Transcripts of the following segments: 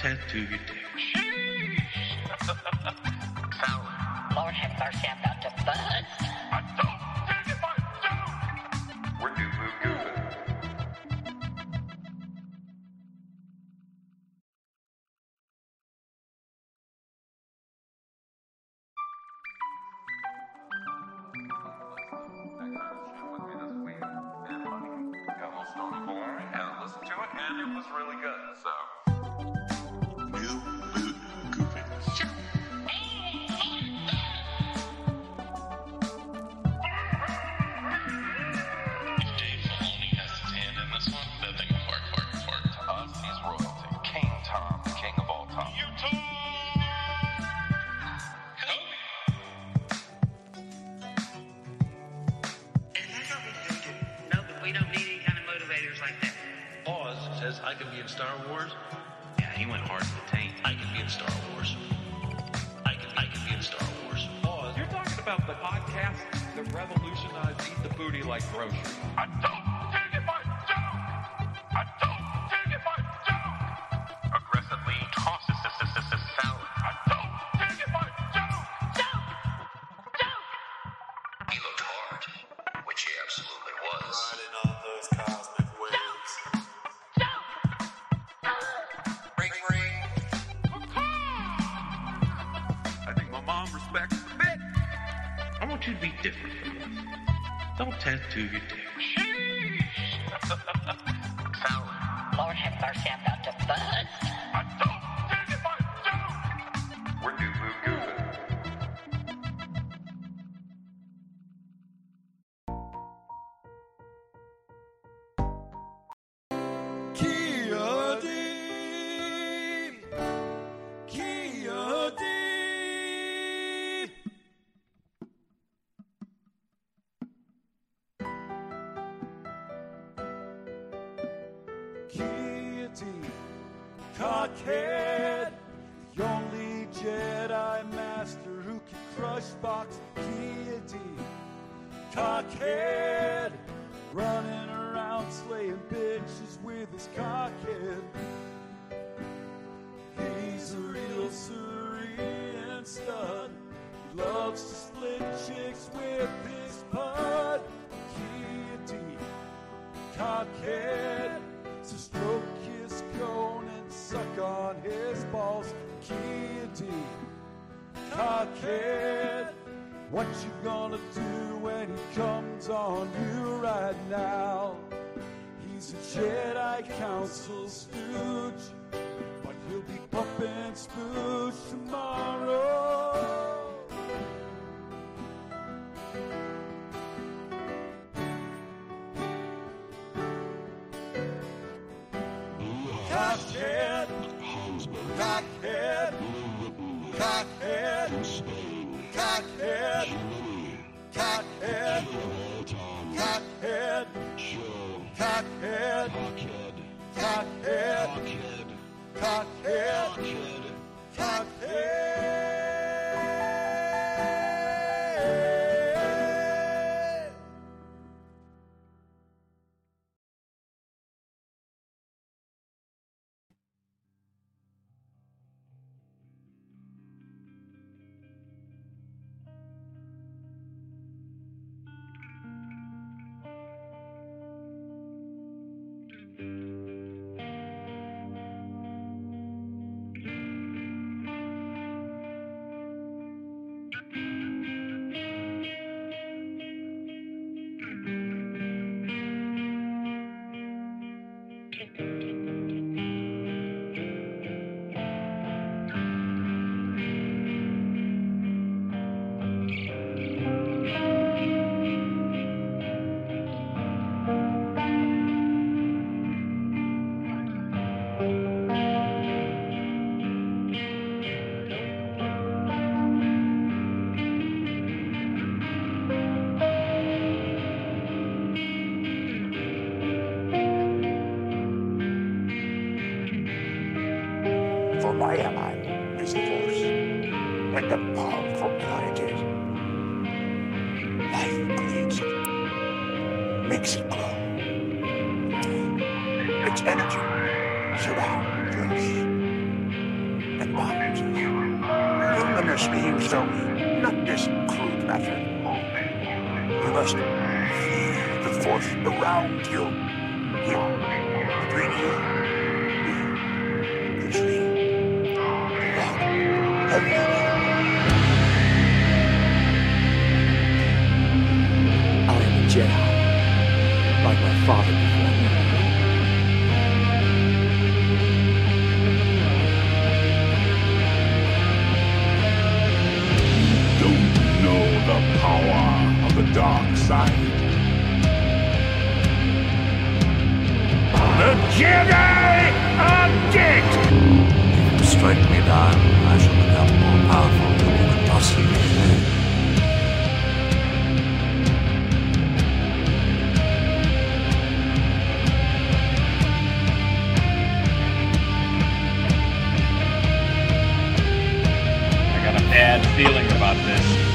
tend to activity. He's God. He's a real Syrian stud. He loves to split chicks with his butt, Deity, cockhead. can. So stroke his cone and suck on his balls. Kitty, cockhead, what you gonna do? was bad feeling about this.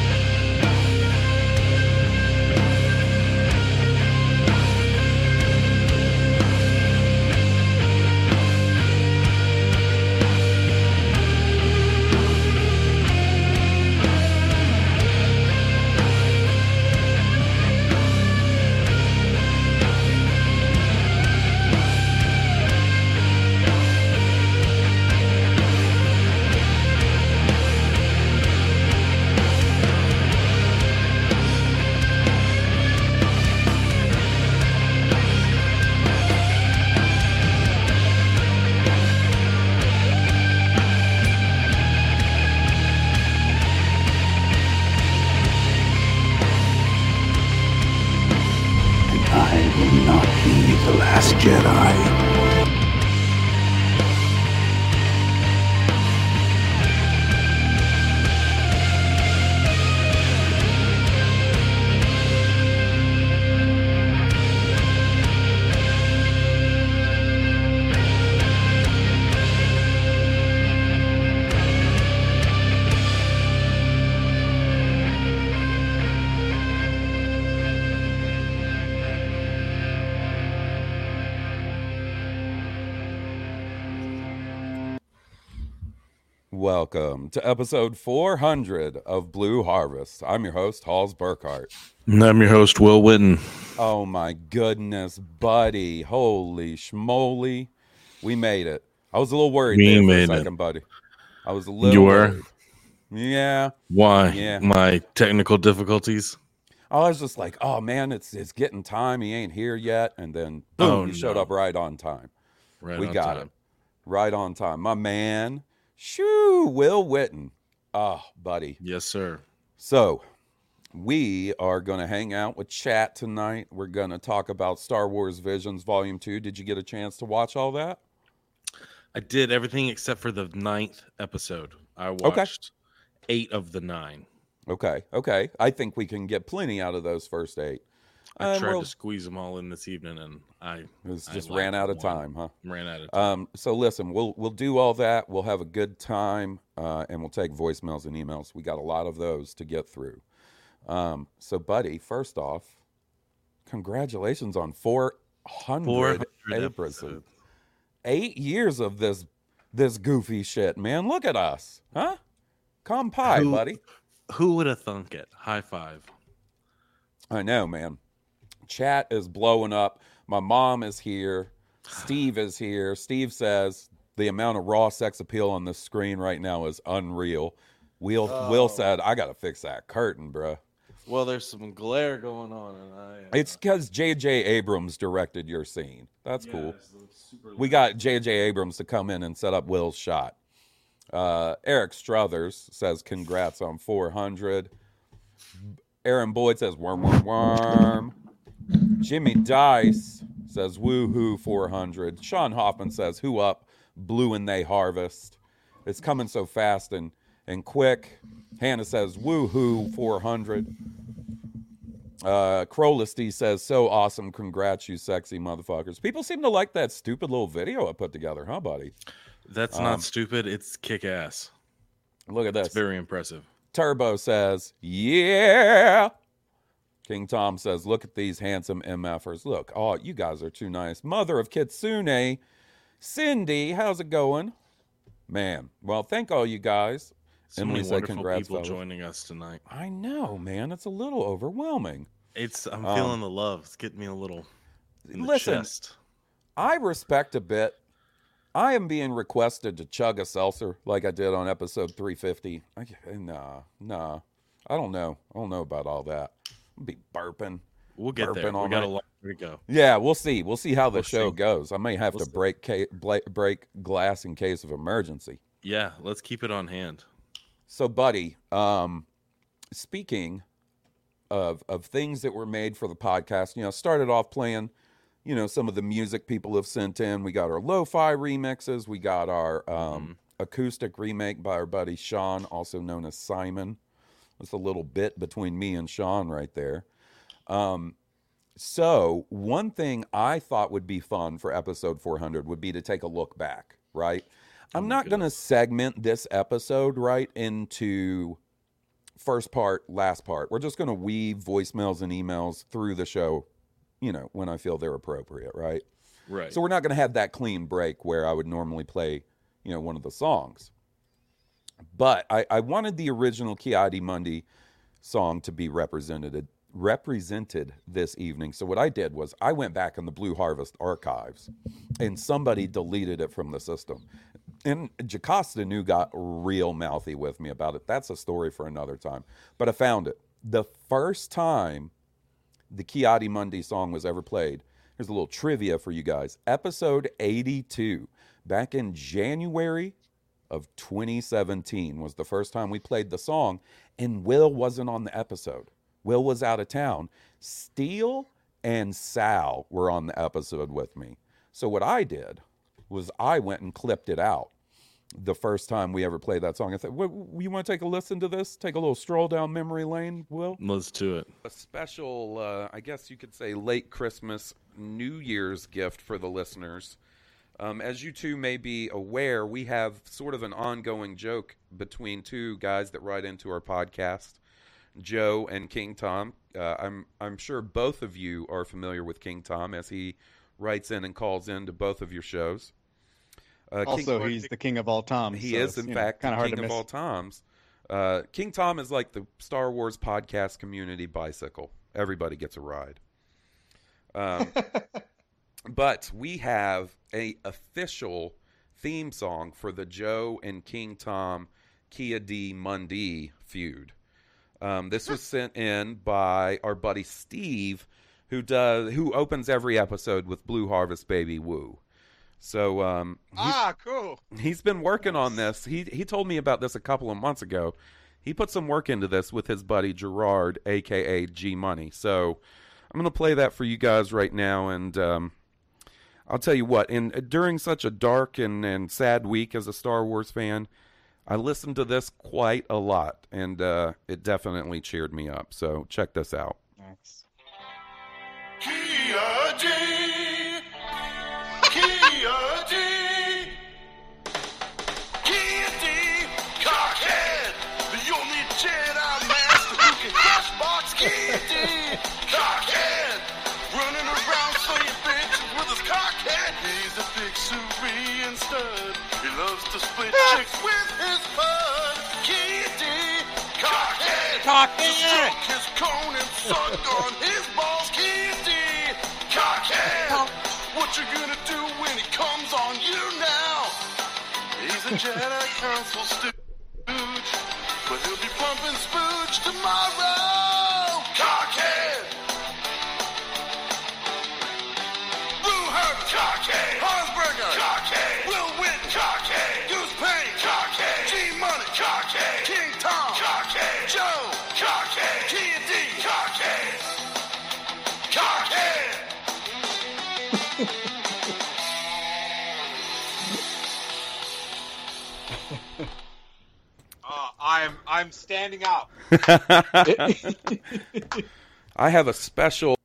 Welcome to episode 400 of Blue Harvest. I'm your host, Hawes Burkhart. And I'm your host, Will Witten. Oh my goodness, buddy. Holy schmoly. We made it. I was a little worried We made a it. buddy. I was a little You were? worried. Yeah. Why? Yeah. My technical difficulties. I was just like, oh man, it's it's getting time. He ain't here yet. And then boom, Oh, he showed up right on time. Right we on got time. him. Right on time. My man, shoo, Will Witten. Oh, buddy. Yes, sir. So, we are going to hang out with chat tonight. We're going to talk about Star Wars Visions Volume 2. Did you get a chance to watch all that? I did everything except for the ninth episode. I watched eight of the nine. Okay. Okay. I think we can get plenty out of those first eight. I Um, tried we'll- to squeeze them all in this evening, and I I just lacked ran out of time, huh? Ran out of time. Um, so listen, we'll we'll do all that. We'll have a good time, uh, and we'll take voicemails and emails. We got a lot of those to get through. Um, so, buddy, first off, congratulations on four hundred 400 episodes. episodes. Eight years of this this goofy shit, man. Look at us, huh? Come pie, Who- buddy. Who would have thunk it? High five. I know, man. Chat is blowing up. My mom is here. Steve is here. Steve says the amount of raw sex appeal on this screen right now is unreal. Will Oh. Will said, "I got to fix that curtain, bruh. Well, there's some glare going on, and I. uh, It's because J.J. Abrams directed your scene. That's cool. it's super We got J.J. Abrams to come in and set up Will's shot. Uh, Eric Struthers says, "Congrats on 400." Aaron Boyd says, "Worm, worm, worm." Jimmy Dice says, "Woohoo 400." Sean Hoffman says, "Who up? Blue and they harvest." It's coming so fast and and quick. Hannah says, "Woohoo 400." Uh, Crowlisty says, "So awesome! Congrats, you sexy motherfuckers." People seem to like that stupid little video I put together, huh, buddy? That's Um, not stupid. It's kick ass. Look at this. It's very impressive. Turbo says, "Yeah." King Tom says, "Look at these handsome MFers. Look, oh, you guys are too nice. Mother of Kitsune, Cindy, how's it going? Man, well, thank all you guys. So Emily many said, wonderful "Congrats, people fellas." joining us tonight. I know, man. It's a little overwhelming. It's I'm Um, feeling the love. It's getting me a little in the Listen, chest. I respect a bit. I am being requested to chug a seltzer like I did on episode 350. I, nah, nah. I don't know. I don't know about all that. I'll be burping. We'll get there. burping all We got a long way to go. Yeah, we'll see. We'll see how the We'll show see. goes. I may have We'll to see. break ca- bla- break glass in case of emergency. Yeah, let's keep it on hand. So, buddy, um, speaking of of things that were made for the podcast, you know, started off playing, you know, some of the music people have sent in. We got our lo-fi remixes. We got our um, acoustic remake by our buddy Sean, also known as Simon. It's a little bit between me and Sean right there. Um, so one thing I thought would be fun for episode 400 would be to take a look back, right? I'm not going to segment this episode right into first part, last part. We're just going to weave voicemails and emails through the show, you know, when I feel they're appropriate, right? Right. So we're not going to have that clean break where I would normally play, you know, one of the songs. But I, I wanted the original Ki-Adi-Mundi song to be represented represented this evening. So what I did was I went back in the Blue Harvest archives and somebody deleted it from the system. And Jocasta Nu got real mouthy with me about it. That's a story for another time. But I found it. The first time the Ki-Adi-Mundi song was ever played. Here's a little trivia for you guys. Episode 82, back in January of 2017, was the first time we played the song, and Will wasn't on the episode. Will was out of town. Steele and Sal were on the episode with me. So what I did was I went and clipped it out the first time we ever played that song. I thought, "What- you want to take a listen to this? Take a little stroll down memory lane, Will? Let's do it. a special, uh, I guess you could say, late Christmas, New Year's gift for the listeners. Um, as you two may be aware, we have sort of an ongoing joke between two guys that write into our podcast, Joe and King Tom. Uh, I'm I'm sure both of you are familiar with King Tom as he writes in and calls in to both of your shows. Uh, King- Also, he's the king of all toms. he so is, in fact, the kinda hard king to of miss. all toms. Uh, king Tom is like the Star Wars podcast community bicycle. Everybody gets a ride. Um, but we have a official theme song for the Joe and King Tom Ki-Adi-Mundi feud. Um, this was sent in by our buddy Steve, who does who opens every episode with Blue Harvest Baby Woo. So um, Ah, cool. He's been working on this. He he told me about this a couple of months ago. He put some work into this with his buddy Gerard, aka G Money. So I'm gonna play that for you guys right now, and um, I'll tell you what. In during such a dark and, and sad week as a Star Wars fan, I listened to this quite a lot, and uh, it definitely cheered me up. So check this out. Kia D. Kia loves to split chicks with his bud. Kia Cockhead. Cockhead. Stroke his cone and suck on his balls. D. Cockhead. What you gonna do when he comes on you now? He's a Jedi Council stooge, but he'll be pumping spooge tomorrow. I'm I'm standing up. I have a special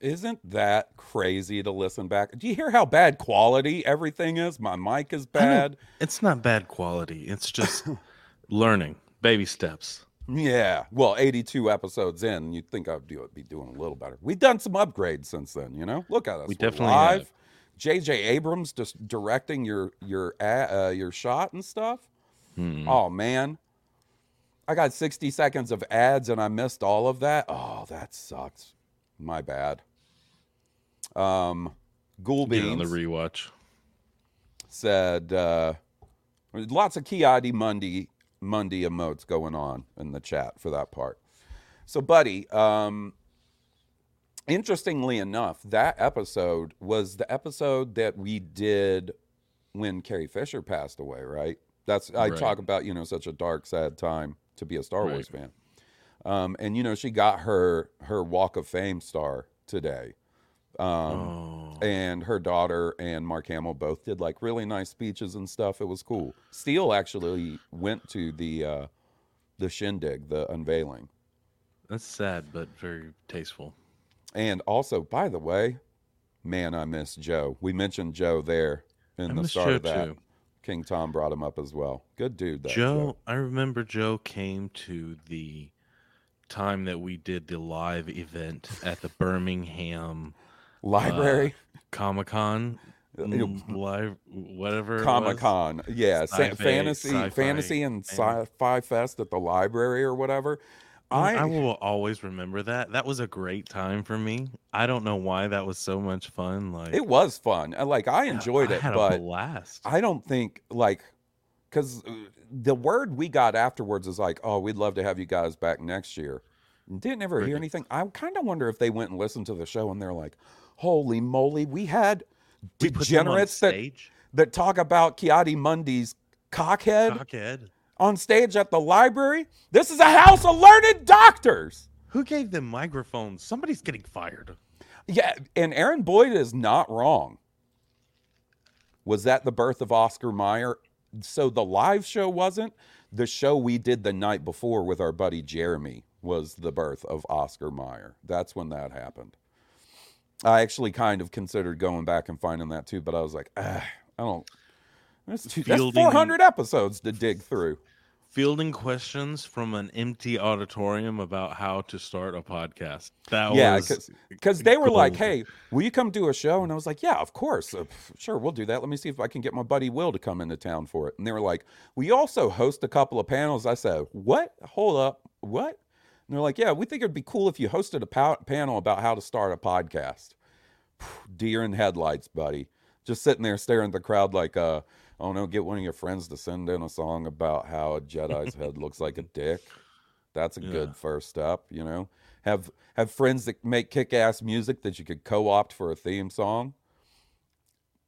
Isn't that crazy to listen back? Do you hear how bad quality everything is? My mic is bad. It's not bad quality. It's just learning, baby steps. Yeah. Well, 82 episodes in, you'd think I'd do, be doing a little better. We've done some upgrades since then, you know? Look at us. We We're definitely live. have. JJ Abrams just directing your your uh, your shot and stuff. Hmm. Oh man. I got 60 seconds of ads and I missed all of that. Oh, that sucks. My bad. Um Ghoul Get on the rewatch. said uh, lots of Ki-Adi-Mundi Monday emotes going on in the chat for that part. So, buddy, um, interestingly enough, that episode was the episode that we did when Carrie Fisher passed away. Right? That's I Right. talk about you know such a dark, sad time to be a Star Wars fan. Um, and you know she got her her Walk of Fame star today. Um, Oh. and her daughter and Mark Hamill both did like really nice speeches and stuff. It was cool. Steele actually went to the uh, the shindig, the unveiling, That's sad, but very tasteful. and also, by the way, man, I miss Joe. We mentioned Joe there in I the start Joe of that. too. King Tom brought him up as well. Good dude, that Joe, I remember Joe came to the time that we did the live event at the Birmingham Library? Comic Con Uh, live whatever. Comic Con, yeah, Sci-fi- fantasy, sci-fi fantasy, and sci-fi fest at the library or whatever. I, I, will always remember that. That was a great time for me. I don't know why that was so much fun. Like it was fun. Like I enjoyed I it, had a but blast. I don't think like because uh, the word we got afterwards is like, oh, we'd love to have you guys back next year. Didn't ever hear anything. I kind of wonder if they went and listened to the show and they're like, holy moly, we had We put them on degenerates that that talk about Ki-Adi-Mundi's cockhead Cockhead. On stage at the library. This is a house of learned doctors. Who gave them microphones? Somebody's getting fired. Yeah, and Aaron Boyd is not wrong. Was that the birth of Oscar Mayer? So the live show wasn't. The show we did the night before with our buddy Jeremy was the birth of Oscar Mayer. That's when that happened. I actually kind of considered going back and finding that too, but I was like, ah, I don't. That's, too, that's 400 episodes to dig through. Fielding questions from an empty auditorium about how to start a podcast. That yeah, was because they were like, "Hey, will you come do a show?" And I was like, "Yeah, of course, Uh, sure, we'll do that. Let me see if I can get my buddy Will to come into town for it." And they were like, "We also host a couple of panels." I said, "What? Hold up, what?" And they're like, "Yeah, we think it'd be cool if you hosted a pa- panel about how to start a podcast." Deer in headlights, buddy. Just sitting there staring at the crowd like, uh, Oh, I don't know, get one of your friends to send in a song about how a Jedi's head looks like a dick. That's a Yeah. good first step, you know. Have have friends that make kick ass music that you could co-opt for a theme song.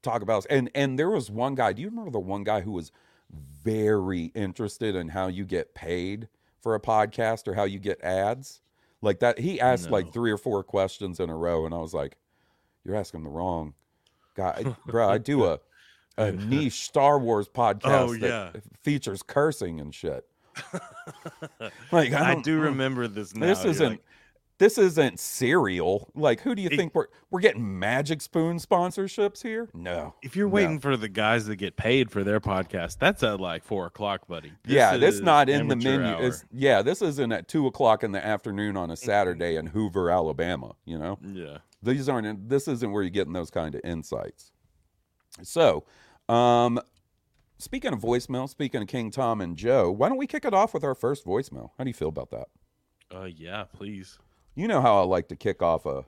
Talk about and and there was one guy, do you remember the one guy who was very interested in how you get paid for a podcast or how you get ads? Like that he asked No. like three or four questions in a row and I was like, You're asking the wrong guy. Bro, I do a a niche Star Wars podcast Oh, that features cursing and shit. like I, I don't- remember this now. This isn't like, this isn't cereal. Like who do you It- think we're we're getting Magic Spoon sponsorships here? No. if you're No. waiting for the guys that get paid for their podcast, that's at like four o'clock, buddy. yeah, this is not in the menu. Yeah, this isn't at two o'clock in the afternoon on a Saturday in Hoover, Alabama. You know, yeah. these aren't. This isn't where you're getting those kind of insights. So, um, speaking of voicemail, speaking of King Tom and Joe, why don't we kick it off with our first voicemail? How do you feel about that? Uh, yeah, please. You know how I like to kick off a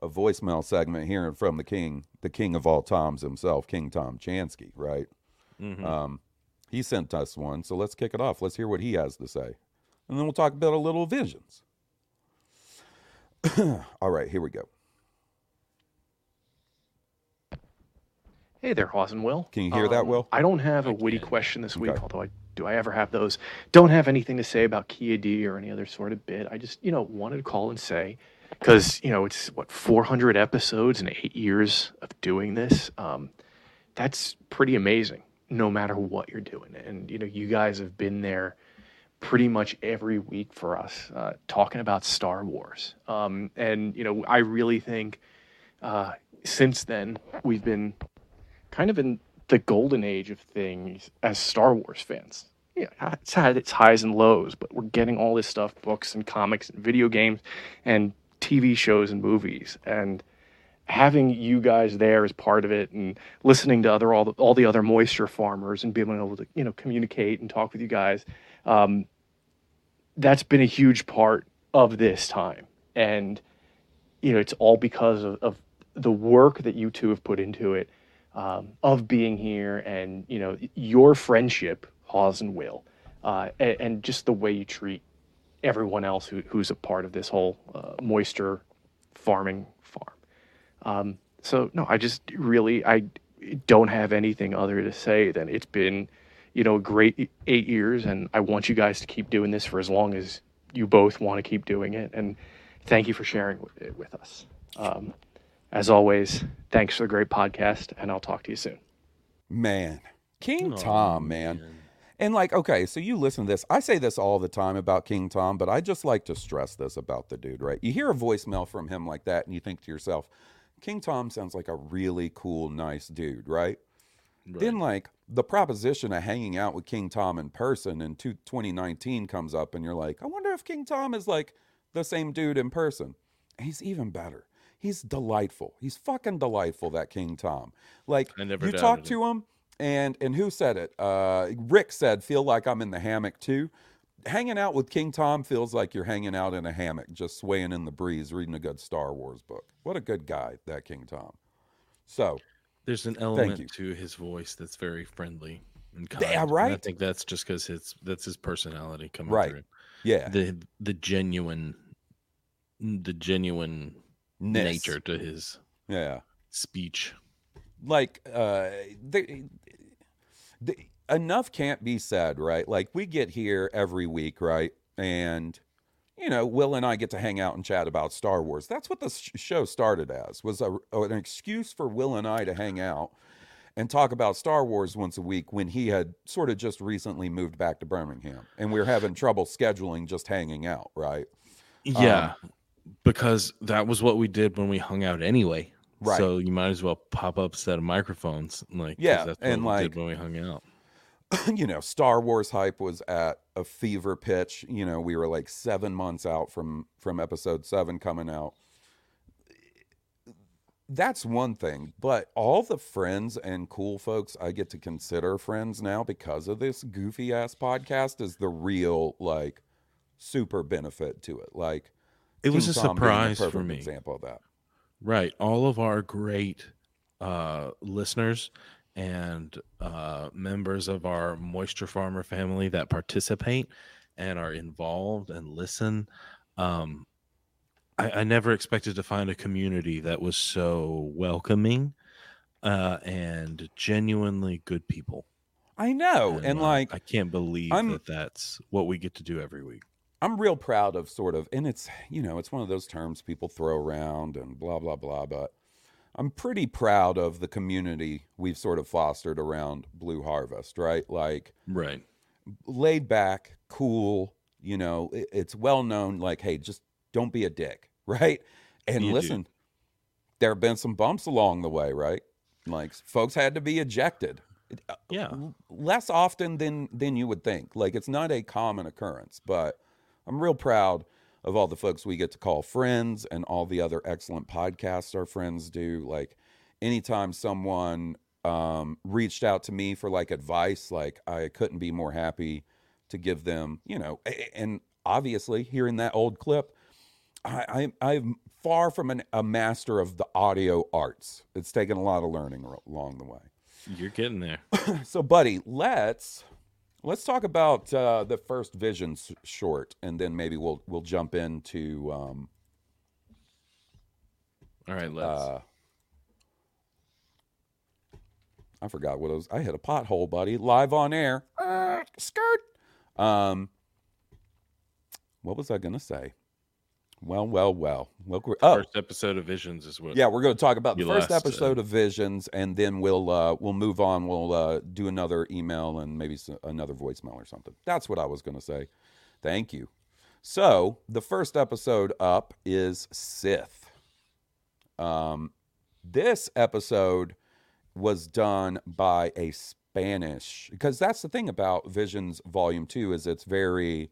a voicemail segment hearing from the king, the king of all toms himself, King Tom Chansky, right? Mhm. Um, he sent us one, so let's kick it off. Let's hear what he has to say, and then we'll talk about a little visions. all right, here we go. Hey there, Hawes and Will. Can you hear that, Um, Will? I don't have a witty question this week, Okay. although I do I ever have those. Don't have anything to say about Kia D or any other sort of bit. I just, you know, wanted to call and say, because, you know, it's what, 400 episodes and eight years of doing this. Um, that's pretty amazing, no matter what you're doing. And, you know, you guys have been there pretty much every week for us, uh, talking about Star Wars. Um, and you know, I really think uh, since then we've been kind of in the golden age of things as Star Wars fans. Yeah, it's had its highs and lows, but we're getting all this stuff, books and comics and video games and TV shows and movies. And having you guys there as part of it and listening to other all the, all the other moisture farmers and being able to you know communicate and talk with you guys um, that's been a huge part of this time and you know it's all because of, of the work that you two have put into it um, of being here and you know your friendship Hawes and Will uh, and, and just the way you treat everyone else who, who's a part of this whole uh, moisture farming farm um, so no, I just really I don't have anything other to say than it's been, you know, great eight years, and I want you guys to keep doing this for as long as you both want to keep doing it. And thank you for sharing it with us. Um, as always, thanks for the great podcast, and I'll talk to you soon. Man, King oh, Tom, man. And like, okay, so you listen to this. I say this all the time about King Tom, but I just like to stress this about the dude, right? You hear a voicemail from him like that, and you think to yourself, King Tom sounds like a really cool, nice dude, right? Then, like, the proposition of hanging out with King Tom in person in two, 2019 comes up, and you're like, I wonder if King Tom is like the same dude in person. And he's even better. He's delightful. He's fucking delightful, that King Tom. Like, I never you talk to him, and and who said it? Uh, Rick said, "Feel like I'm in the hammock too." Hanging out with King Tom feels like you're hanging out in a hammock, just swaying in the breeze, reading a good Star Wars book. What a good guy that King Tom. So, There's an element to his voice that's very friendly and kind. Yeah, and I think that's just because his that's his personality coming Right. through. Yeah. The the genuine the genuine. Nature to his yeah. speech. like uh the, the, enough can't be said right? Like we get here every week right? And you know will and i get to hang out and chat about star wars. That's what the sh- show started as was a, an excuse for will and i to hang out and talk about star wars once a week when he had sort of just recently moved back to birmingham. And we were having trouble scheduling just hanging out right? Yeah, Um, because that was what we did when we hung out anyway. Right. So you might as well pop up a set of microphones, like Yeah, that's what and we like- did when we hung out. you know, Star Wars hype was at a fever pitch. You know, we were like seven months out from from episode seven coming out. That's one thing, but all the friends and cool folks I get to consider friends now because of this goofy ass podcast is the real like super benefit to it. Like It was a Tom surprise for me. Example of that. Right. All of our great uh, listeners and uh, members of our Moisture Farmer family that participate and are involved and listen. Um, I, I never expected to find a community that was so welcoming uh, and genuinely good people. I know, and, uh, like I can't believe I'm- that that's what we get to do every week. I'm real proud of sort of, and it's, you know, it's one of those terms people throw around and blah, blah, blah, but I'm pretty proud of the community we've sort of fostered around Blue Harvest, right? Like, Right. laid back, cool, you know, it, it's well known, like, hey, just don't be a dick, right? And You do. listen, there have been some bumps along the way, right? Like, folks had to be ejected. Uh, Yeah. less often than than you would think. Like it's not a common occurrence, but I'm real proud of all the folks we get to call friends and all the other excellent podcasts our friends do. Like anytime someone um, reached out to me for like advice, like I couldn't be more happy to give them, you know, and obviously hearing that old clip, I, I I'm far from an, a master of the audio arts. It's taken a lot of learning along the way. You're getting there. So, buddy, let's let's talk about uh, the first Visions short, and then maybe we'll we'll jump into um, All right, let's. uh, I forgot what it was. I hit a pothole, buddy. Live on air. Uh, skirt. Um, what was I gonna say? Well, well, well. Look, we're, oh, First episode of Visions is what. yeah, we're going to talk about the first last, uh, episode of Visions, and then we'll uh, we'll move on. We'll uh, do another email and maybe another voicemail or something. That's what I was going to say. Thank you. So the first episode up is Sith. Um, this episode was done by a Spanish because that's the thing about Visions Volume Two is it's very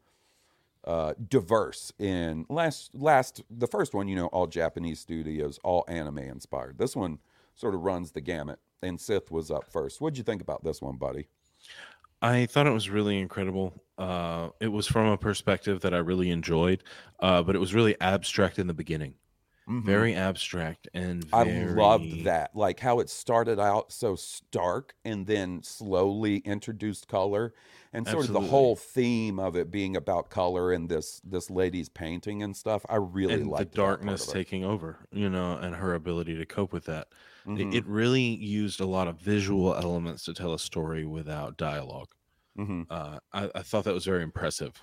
uh, diverse. In last last the first one, you know, all Japanese studios, all anime inspired. This one sort of runs the gamut, and Sith was up first. What'd you think about this one, buddy? I thought it was really incredible. Uh, it was from a perspective that I really enjoyed, uh, but it was really abstract in the beginning. Mhm. Very abstract and I loved that, like how it started out so stark and then slowly introduced color, and sort of the whole theme of it being about color and this this lady's painting and stuff. I really and the darkness taking over, you know, and her ability to cope with that. It- Mhm. It, really used a lot of visual elements to tell a story without dialog Mhm. Uh, I, I thought that was very impressive.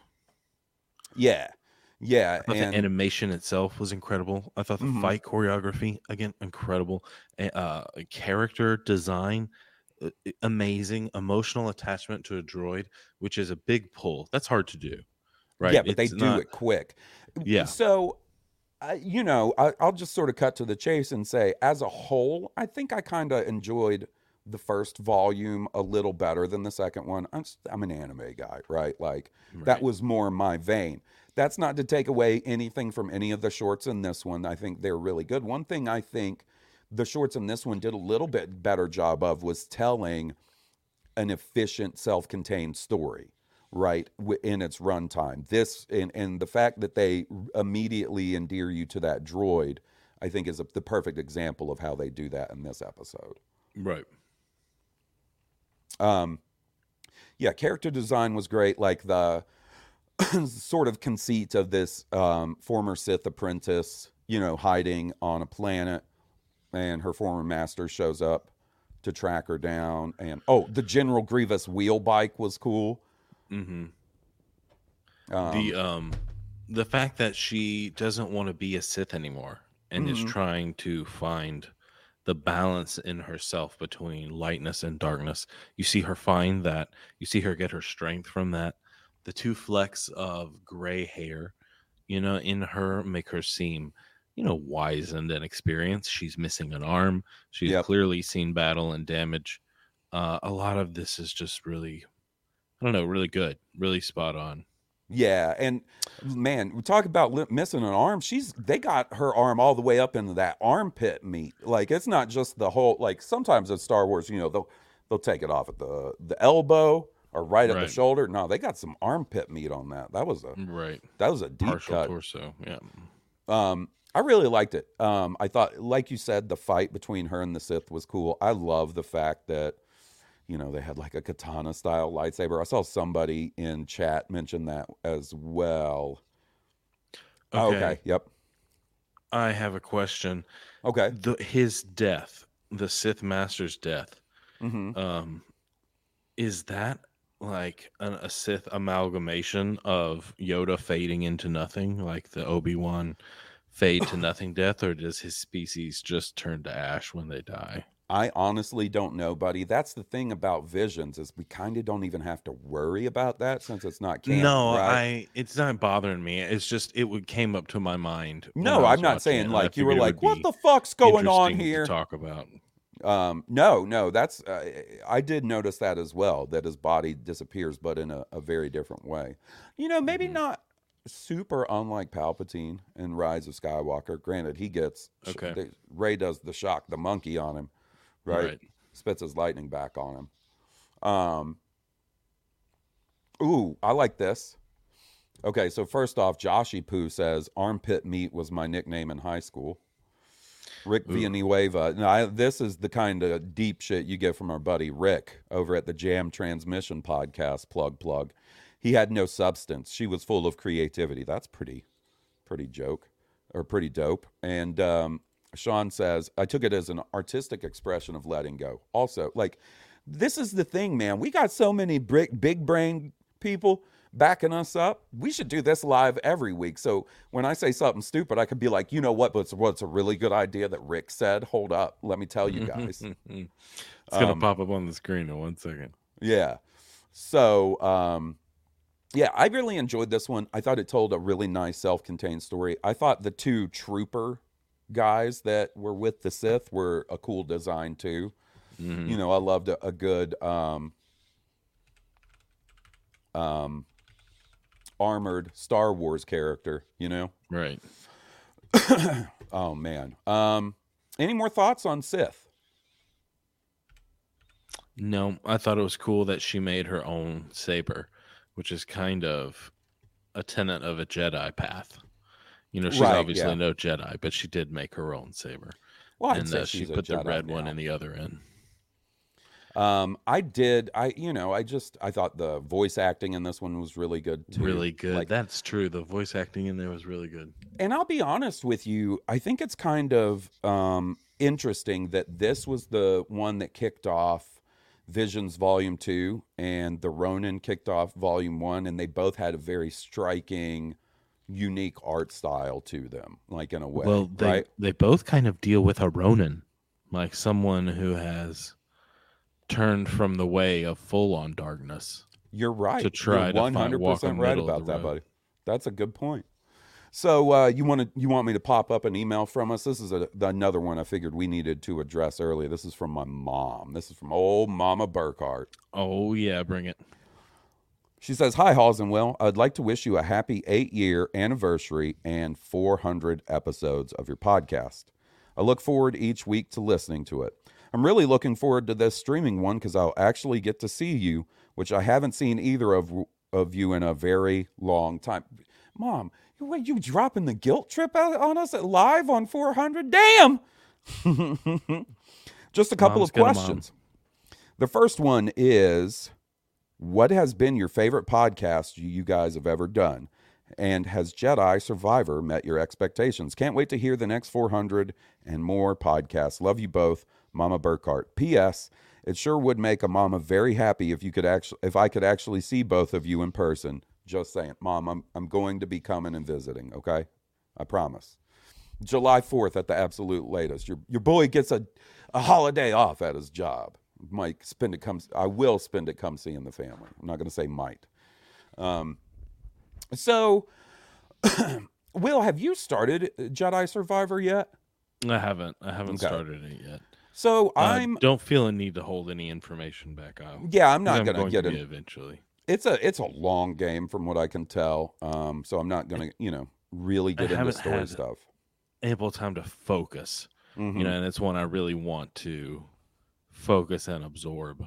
Yeah, yeah, and the animation itself was incredible. I thought the Mhm. fight choreography again incredible. Uh, character design uh, amazing. Emotional attachment to a droid, which is a big pull. That's hard to do, right? Yeah, but they do not- it quick. Yeah. So, uh, you know, I, I'll just sort of cut to the chase and say, as a whole, I think I kind of enjoyed the first volume a little better than the second one. I'm, I'm an anime guy, right? Like, that was more my vein. That's not to take away anything from any of the shorts in this one. I think they're really good. One thing I think the shorts in this one did a little bit better job of was telling an efficient self-contained story right in its runtime this and, and the fact that they immediately endear you to that droid i think is a, the perfect example of how they do that in this episode Right. um yeah character design was great like the sort of conceit of this um, former sith apprentice you know hiding on a planet and her former master shows up to track her down and oh the general grievous wheel bike was cool Mm-hmm. um, the um the fact that she doesn't want to be a Sith anymore and is Mhm. trying to find the balance in herself between lightness and darkness. You see her find that. You see her get her strength from that. The two flecks of gray hair, you know, in her make her seem, you know, wizened and experienced. She's missing an arm. She's Yep. clearly seen battle and damage. Uh, a lot of this is just really, I don't know, really good, really spot on. Yeah, and man, we talk about missing an arm. She's they got her arm all the way up into that armpit meat. Like it's not just the whole. Like sometimes in Star Wars, you know, they'll they'll take it off at the the elbow or right at the shoulder. No, they got some armpit meat on that. That was a Right. that was a deep Partial cut. torso. Yeah. Um, I really liked it. Um, I thought, like you said, the fight between her and the Sith was cool. I love the fact that, you know, they had like a katana style lightsaber. I saw somebody in chat mention that as well. Oh, Okay. okay. Yep. I have a question. Okay. The his death, the Sith Master's death, Mhm. um, is that like an, a Sith amalgamation of Yoda fading into nothing, like the Obi Wan fade to nothing death, or does his species just turn to ash when they die? I honestly don't know, buddy. That's the thing about visions is we kind of don't even have to worry about that since it's not canon. no, right? I it's not bothering me. It's just it would came up to my mind. No, I'm not saying like you were like, what the fuck's going on here? talk about. Um, no, no, that's uh, I did notice that as well. That his body disappears, but in a, a very different way. You know, maybe Mm-hmm. not super unlike Palpatine in Rise of Skywalker. Granted, he gets Okay. they, Rey does the shock the monkey on him, right? Right. Spits his lightning back on him. Um. Ooh, I like this. Okay, so first off, Joshy Poo says armpit meat was my nickname in high school. Rick Ooh. Villanueva. Now, I, this is the kind of deep shit you get from our buddy Rick over at the Jam Transmission podcast. Plug plug. He had no substance. She was full of creativity. That's pretty, pretty joke, or pretty dope. And um, Sean says, I took it as an artistic expression of letting go. Also, like, this is the thing, man. We got so many brick, big brain people backing us up. We should do this live every week. So when I say something stupid, I could be like, you know what? What's what's a really good idea that Rick said? Hold up, let me tell you guys. it's gonna Um, pop up on the screen in one second. Yeah. So, um, yeah, I really enjoyed this one. I thought it told a really nice self-contained story. I thought the two trooper guys that were with the Sith were a cool design too. Mhm. You know, I loved a, a good um, um, armored Star Wars character. You know, Right. oh man. Um, any more thoughts on Sith? No, I thought it was cool that she made her own saber, which is kind of a tenet of a Jedi path. You know, she's Right, obviously yeah. no Jedi, but she did make her own saber. Well, and uh, she put the red one in the other end. Um, I did. I you know, I just I thought the voice acting in this one was really good too. Really good. Like, That's true. The voice acting in there was really good. and I'll be honest with you, I think it's kind of um, interesting that this was the one that kicked off Visions Volume 2 and The Ronin kicked off Volume 1, and they both had a very striking, unique art style to them, like in a way. well, they right? they both kind of deal with a Ronin, like someone who has turned from the way of full on darkness. You're right. To try You're to find, 100% walk in the right about that, road. buddy. That's a good point. So uh, you want to you want me to pop up an email from us? This is a, another one I figured we needed to address earlier. This is from my mom. This is from old Mama Burkhart. Oh yeah, bring it. She says, "Hi Hawes and Will. I'd like to wish you a happy eight year anniversary and 400 episodes of your podcast. I look forward each week to listening to it. I'm really looking forward to this streaming one because I'll actually get to see you, which I haven't seen either of of you in a very long time. Mom, you wait, you dropping the guilt trip out on us at live on 400? Damn. Just a couple Mom's of questions. The first one is what has been your favorite podcast you guys have ever done? And has Jedi Survivor met your expectations? Can't wait to hear the next 400 and more podcasts. Love you both, Mama Burkhart. P.S. It sure would make a mama very happy if you could actually if I could actually see both of you in person. Just saying. Mom, I'm I'm going to be coming and visiting, okay? I promise. July 4th at the absolute latest. Your your boy gets a, a holiday off at his job. Might spend it come I will spend it come seeing the family. I'm not going to say might. Um so Will, have you started Jedi Survivor yet? I haven't. I haven't Okay. started it yet. So I I'm don't feel a need to hold any information back. I Yeah, I'm not I'm gonna going get it eventually. It's a it's a long game from what I can tell. Um so I'm not going to, you know, really I get into story stuff. ample time to focus. Mhm. You know, and it's one I really want to focus and absorb.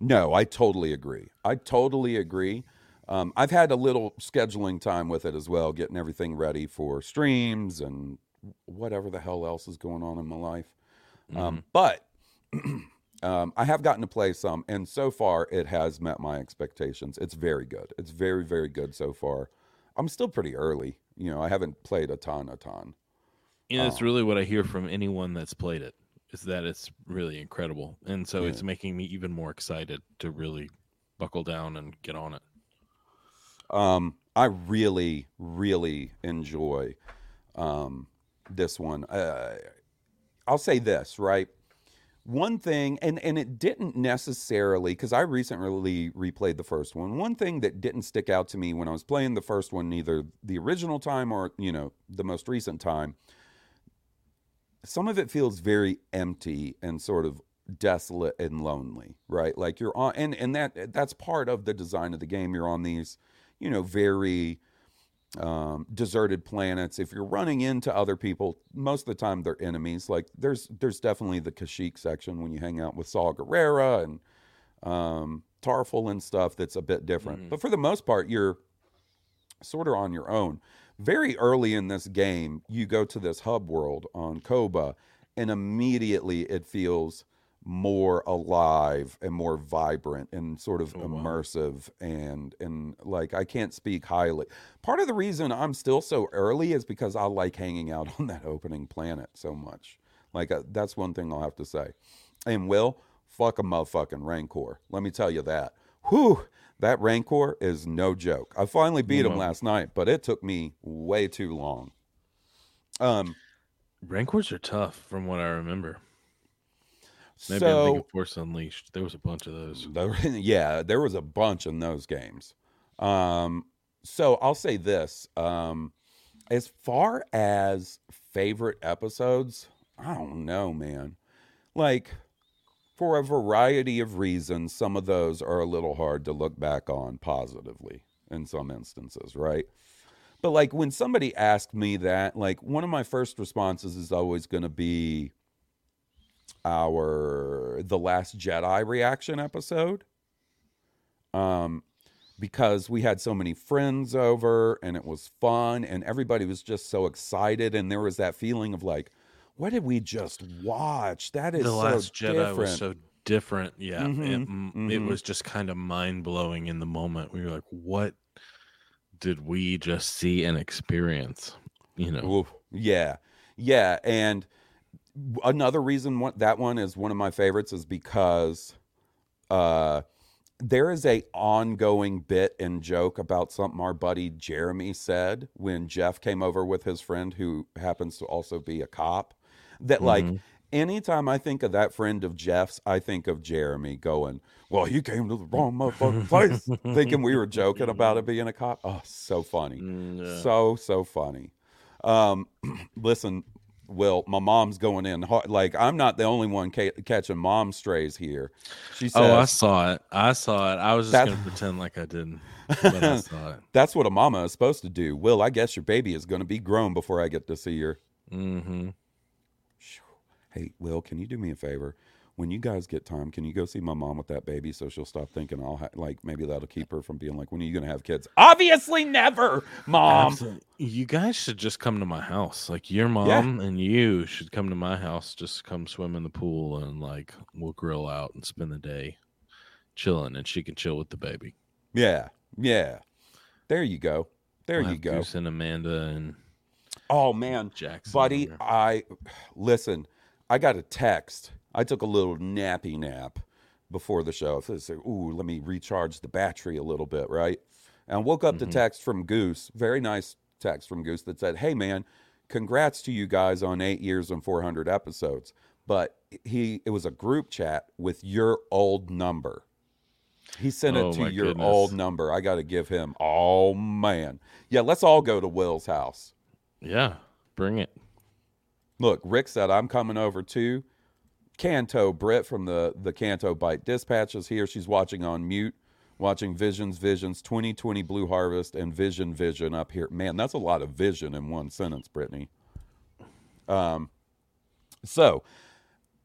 No, I totally agree. I totally agree. Um, I've had a little scheduling time with it as well, getting everything ready for streams and whatever the hell else is going on in my life. Um, but um, I have gotten to play some, and so far it has met my expectations. It's very good. It's very, very good so far. I'm still pretty early. You know, I haven't played a ton, a ton. Know, it's Oh. really what I hear from anyone that's played it is that it's really incredible. And so Yeah. it's making me even more excited to really buckle down and get on it. Um, I really, really enjoy um, this one. Uh, I'll say this, right? One thing, and, and it didn't necessarily, because I recently replayed the first one. One thing that didn't stick out to me when I was playing the first one, neither the original time or, you know, the most recent time, some of it feels very empty and sort of desolate and lonely, right? Like you're on, and, and that that's part of the design of the game. You're on these, you know, very um, deserted planets. If you're running into other people, most of the time they're enemies. Like there's there's definitely the Kashyyyk section when you hang out with Saw Gerrera and um, Tarful and stuff. That's a bit different. But for the most part, you're sort of on your own. Very early in this game, you go to this hub world on Koboh, and immediately it feels more alive and more vibrant and sort of immersive and and like I can't speak highly. Part of the reason I'm still so early is because I like hanging out on that opening planet so much. Like uh, that's one thing I'll have to say. And Will, fuck a motherfucking Rancor. Let me tell you that. Whew, that Rancor is no joke. I finally beat him last night, but it took me way too long. Um, Rancors are tough from what I remember. Maybe I'm thinking Force Unleashed. There was a bunch of those. There- yeah, there was a bunch in those games. Um, so I'll say this: um, as far as favorite episodes, I don't know, man. Like for a variety of reasons, some of those are a little hard to look back on positively in some instances, right? But like when somebody asked me that, like one of my first responses is always going to be our the last Jedi reaction episode. Um because we had so many friends over and it was fun and everybody was just so excited and there was that feeling of like what did we just watch? That is the so last Jedi different. was so different. Yeah, Mhm, it, m- it mhm. was just kind of mind blowing in the moment. We were like, "What did we just see and experience?" You know, Oof. Yeah. Yeah. And another reason one, that one is one of my favorites is because uh, there is a ongoing bit and joke about something our buddy Jeremy said when Jeff came over with his friend who happens to also be a cop. That like Mhm. anytime I think of that friend of Jeff's, I think of Jeremy going, Well, you came to the wrong motherfucking place. Thinking we were joking about it being a cop. Oh, so funny. Mm, yeah. So, so funny. Um, listen, Will, my mom's going in hard. Like, I'm not the only one ca- catching mom strays here. She says, oh, I saw it. I saw it. I was just gonna pretend like I didn't, but I saw it. That's what a mama is supposed to do. Will, I guess your baby is going to be grown before I get to see her. Mm-hmm. Hey, Will, can you do me a favor? When you guys get time, can you go see my mom with that baby so she'll stop thinking I'll ha- like maybe that'll keep her from being like, when are you to have kids? Obviously, never, mom. Absolutely. You guys should just come to my house. Like your mom and you should come to my house. Just come swim in the pool and like we'll grill out and spend the day chilling, and she can chill with the baby. Yeah, yeah. There you go. There We'll you go. Goose and Amanda and Oh man, Jackson. buddy. I listen. I got a text. I took a little nappy nap before the show. So I said, "Ooh, let me recharge the battery a little bit," right? And I woke up to Mhm. text from Goose, very nice text from Goose that said, "Hey man, congrats to you guys on eight years and 400 episodes." But he, it was a group chat with your old number. He sent Oh, it to your goodness. old number. I got to give him. Oh man, yeah. Let's all go to Will's house. Yeah, bring it. Look, Rick said I'm coming over too. Canto Britt from the the Canto Bight Dispatch is here. She's watching on mute, watching Visions Visions 2020 Blue Harvest and Vision Vision up here. Man, that's a lot of vision in one sentence, Brittany. Um, so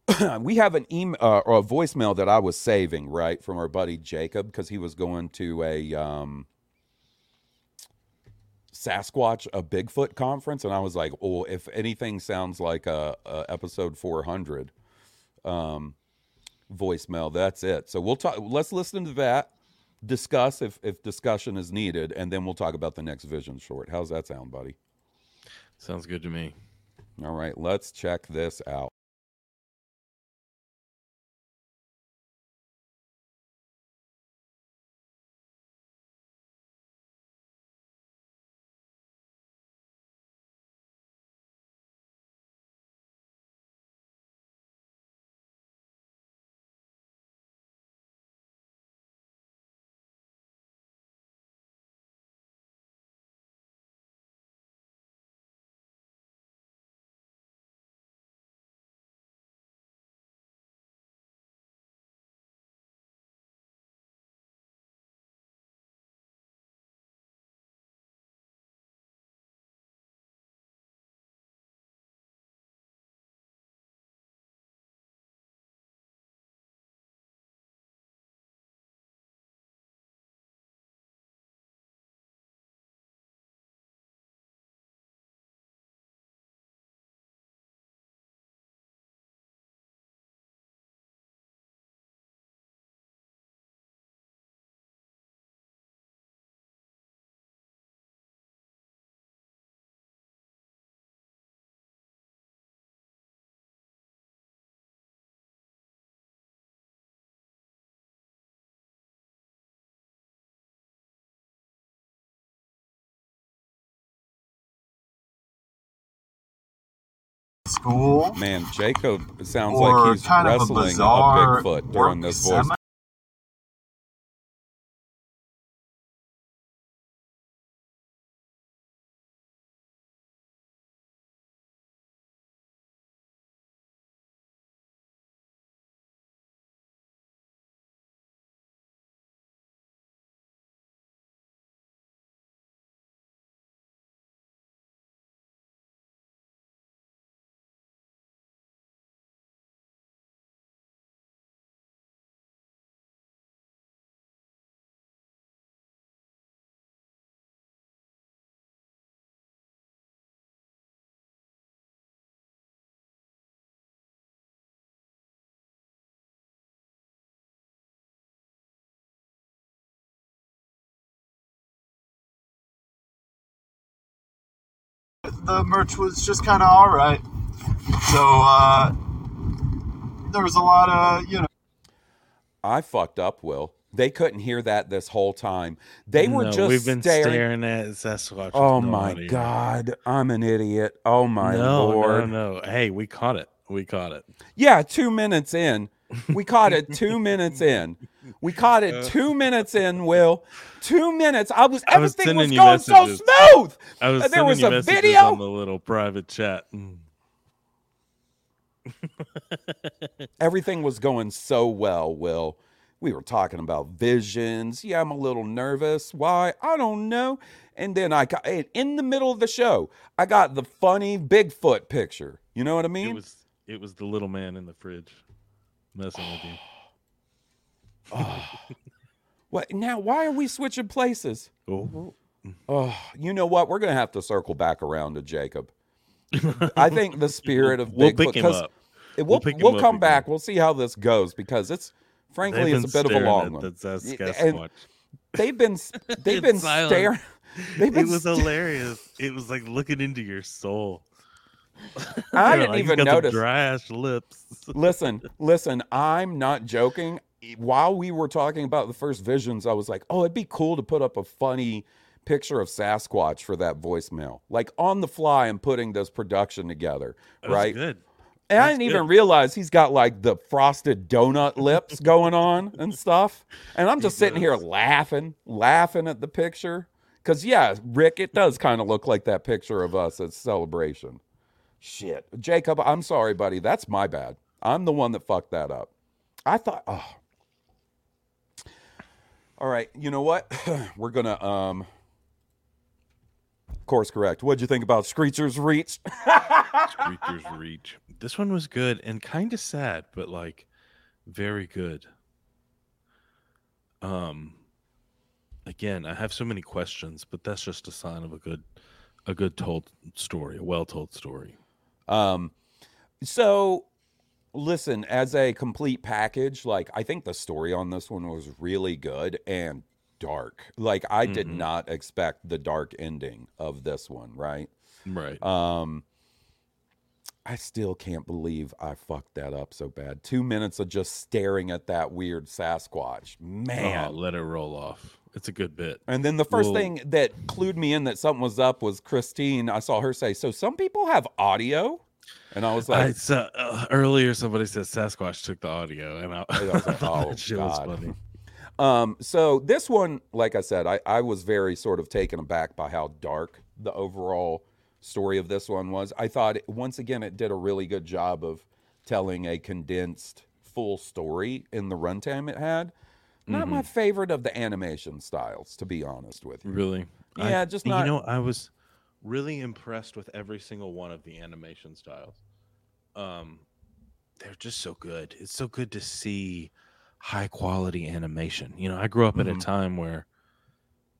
we have an email uh, or a voicemail that I was saving right from our buddy Jacob because he was going to a um, Sasquatch a Bigfoot conference, and I was like, "Oh, if anything sounds like a, a episode 400 um, voicemail, that's it." So we'll talk. Let's listen to that, discuss if if discussion is needed, and then we'll talk about the next Vision short. How's that sound, buddy? Sounds good to me. All right, let's check this out. School. Man, Jacob sounds like he's of a wrestling a, Bigfoot during this voice. The merch was just kind of all right. So uh, there was a lot of you know. I fucked up, Will. They couldn't hear that this whole time. They were No, just we've been staring. staring at Sasquatch. Oh my audio. god, I'm an idiot. Oh my no, lord. No, no, Hey, we caught it. We caught it. Yeah, two minutes in. We caught it two minutes in. We caught Uh. it two minutes in, Will. Two minutes. I was I was everything was, going so smooth. I was Uh, there sending was you a messages video. on the little private chat. Mm. Everything was going so well, Will. We were talking about visions. Yeah, I'm a little nervous. Why? I don't know. And then I got in the middle of the show, I got the funny Bigfoot picture. You know what I mean? It was it was the little man in the fridge messing with you. Oh. What now? Why are we switching places? Oh. Oh, you know what? We're gonna have to circle back around to Jacob. I think the spirit of We'll Bigfoot. pick him up. It, We'll we'll pick him we'll up come back. We'll see how this goes because it's frankly it's a bit of a long one. the Sas- Y- Sasquatch. and they've been they've been staring. They've been It was sta- hilarious. It was like looking into your soul. I didn't like, even notice. dry ass lips. listen, listen. I'm not joking. While we were talking about the first visions, I was like, "Oh, it'd be cool to put up a funny picture of Sasquatch for that voicemail, like on the fly. and putting this production together, That right? good. And I didn't even realize he's got like the frosted donut lips going on and stuff. And I'm just sitting here laughing, laughing at the picture. Because, yeah, Rick, it does kind of look like that picture of us at Celebration. Shit. Jacob, I'm sorry, buddy. That's my bad. I'm the one that fucked that up. I thought, oh. All right. You know what? We're going to, um, course correct. What'd you think about Screecher's Reach? Creature's Reach. This one was good and kind of sad, but like very good. Um again, I have so many questions, but that's just a sign of a good a good told story, a well told story. Um, so listen, as a complete package, like I think the story on this one was really good and dark. Like I did Mhm. not expect the dark ending of this one, right? Right. Um I still can't believe I fucked that up so bad. Two minutes of just staring at that weird Sasquatch. Man. Oh, let it roll off. It's a good bit. And then the first Well- thing that clued me in that something was up was Christine. I saw her say, So some people have audio? And I was I like, saw, uh, earlier somebody said Sasquatch took the audio, and I, I was like, thought oh, that shit was funny. Um, so this one, like I said, I, I was very sort of taken aback by how dark the overall story of this one was. I thought once again it did a really good job of telling a condensed full story in the runtime it had. Not my favorite of the animation styles, to be honest with you. Really? Yeah, I, just not. You know, I was really impressed with every single one of the animation styles. Um, they're just so good. It's so good to see high quality animation. You know, I grew up at Mhm. a time where,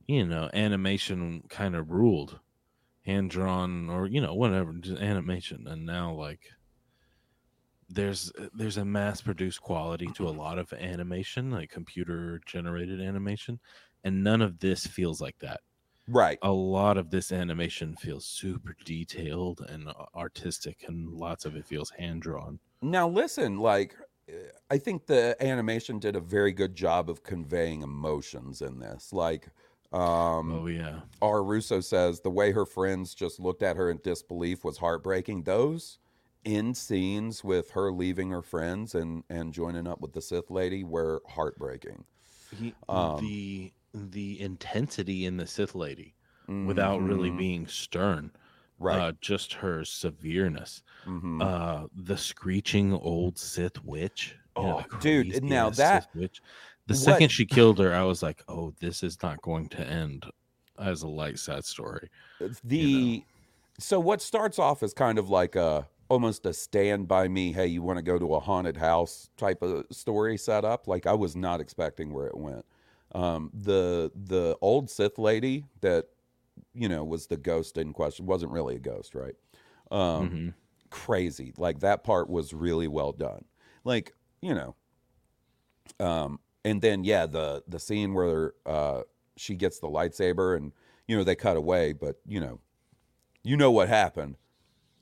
you know, animation kind of ruled, hand drawn or you know whatever, just animation, and now like. There's there's a mass produced quality to a lot of animation, like computer generated animation, and none of this feels like that right. a lot of this animation feels super detailed and uh, artistic and lots of it feels hand drawn Now listen, like uh, I think the animation did a very good job of conveying emotions in this. Like um oh yeah R. Russo says the way her friends just looked at her in disbelief was heartbreaking. Those end scenes with her leaving her friends and and joining up with the Sith lady were heartbreaking. He- Um, the the intensity in the sith lady without really Mhm. being stern Right. uh, just her severeness Mhm. uh the screeching old sith witch you know, Oh, dude, now that- witch. the what- second she killed her i was like oh this is not going to end as a light sad story the so what starts off as kind of like a almost a stand by me hey you want to go to a haunted house type of story setup like i was not expecting where it went um the the old sith lady that you know was the ghost in question wasn't really a ghost right um Mhm. crazy like that part was really well done like you know um and then yeah the the scene where uh she gets the lightsaber and you know they cut away but you know you know what happened.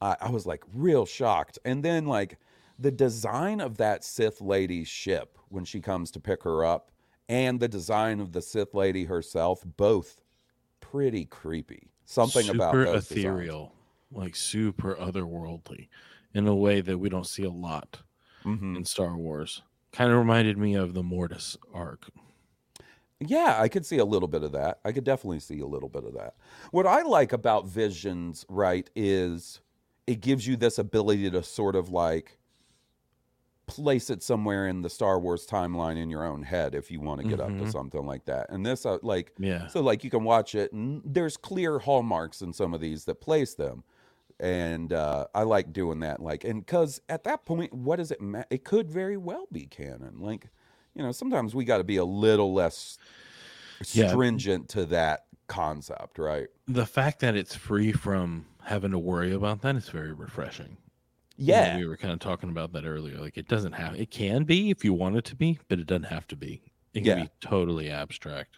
I, I was like real shocked. And then like the design of that Sith lady's ship when she comes to pick her up and the design of the Sith lady herself, both pretty creepy. Something super about those designs. ethereal, like super otherworldly, in a way that we don't see a lot Mhm. in Star Wars. Kind of reminded me of the Mortis arc. Yeah, I could see a little bit of that. I could definitely see a little bit of that. What I like about Visions, right, is it gives you this ability to sort of like place it somewhere in the Star Wars timeline in your own head if you want to get up to Mhm. something like that. And this, uh, like, Yeah. so like you can watch it, and there's clear hallmarks in some of these that place them. And uh, I like doing that, like, and because at that point, what does it matter? It could very well be canon. Like, you know, sometimes we got to be a little less Yeah. stringent to that concept, right? The fact that it's free from having to worry about that is very refreshing. You know, Yeah. we were kind of talking about that earlier. Like it doesn't have it can be if you want it to be, but it doesn't have to be. It can Yeah. be totally abstract.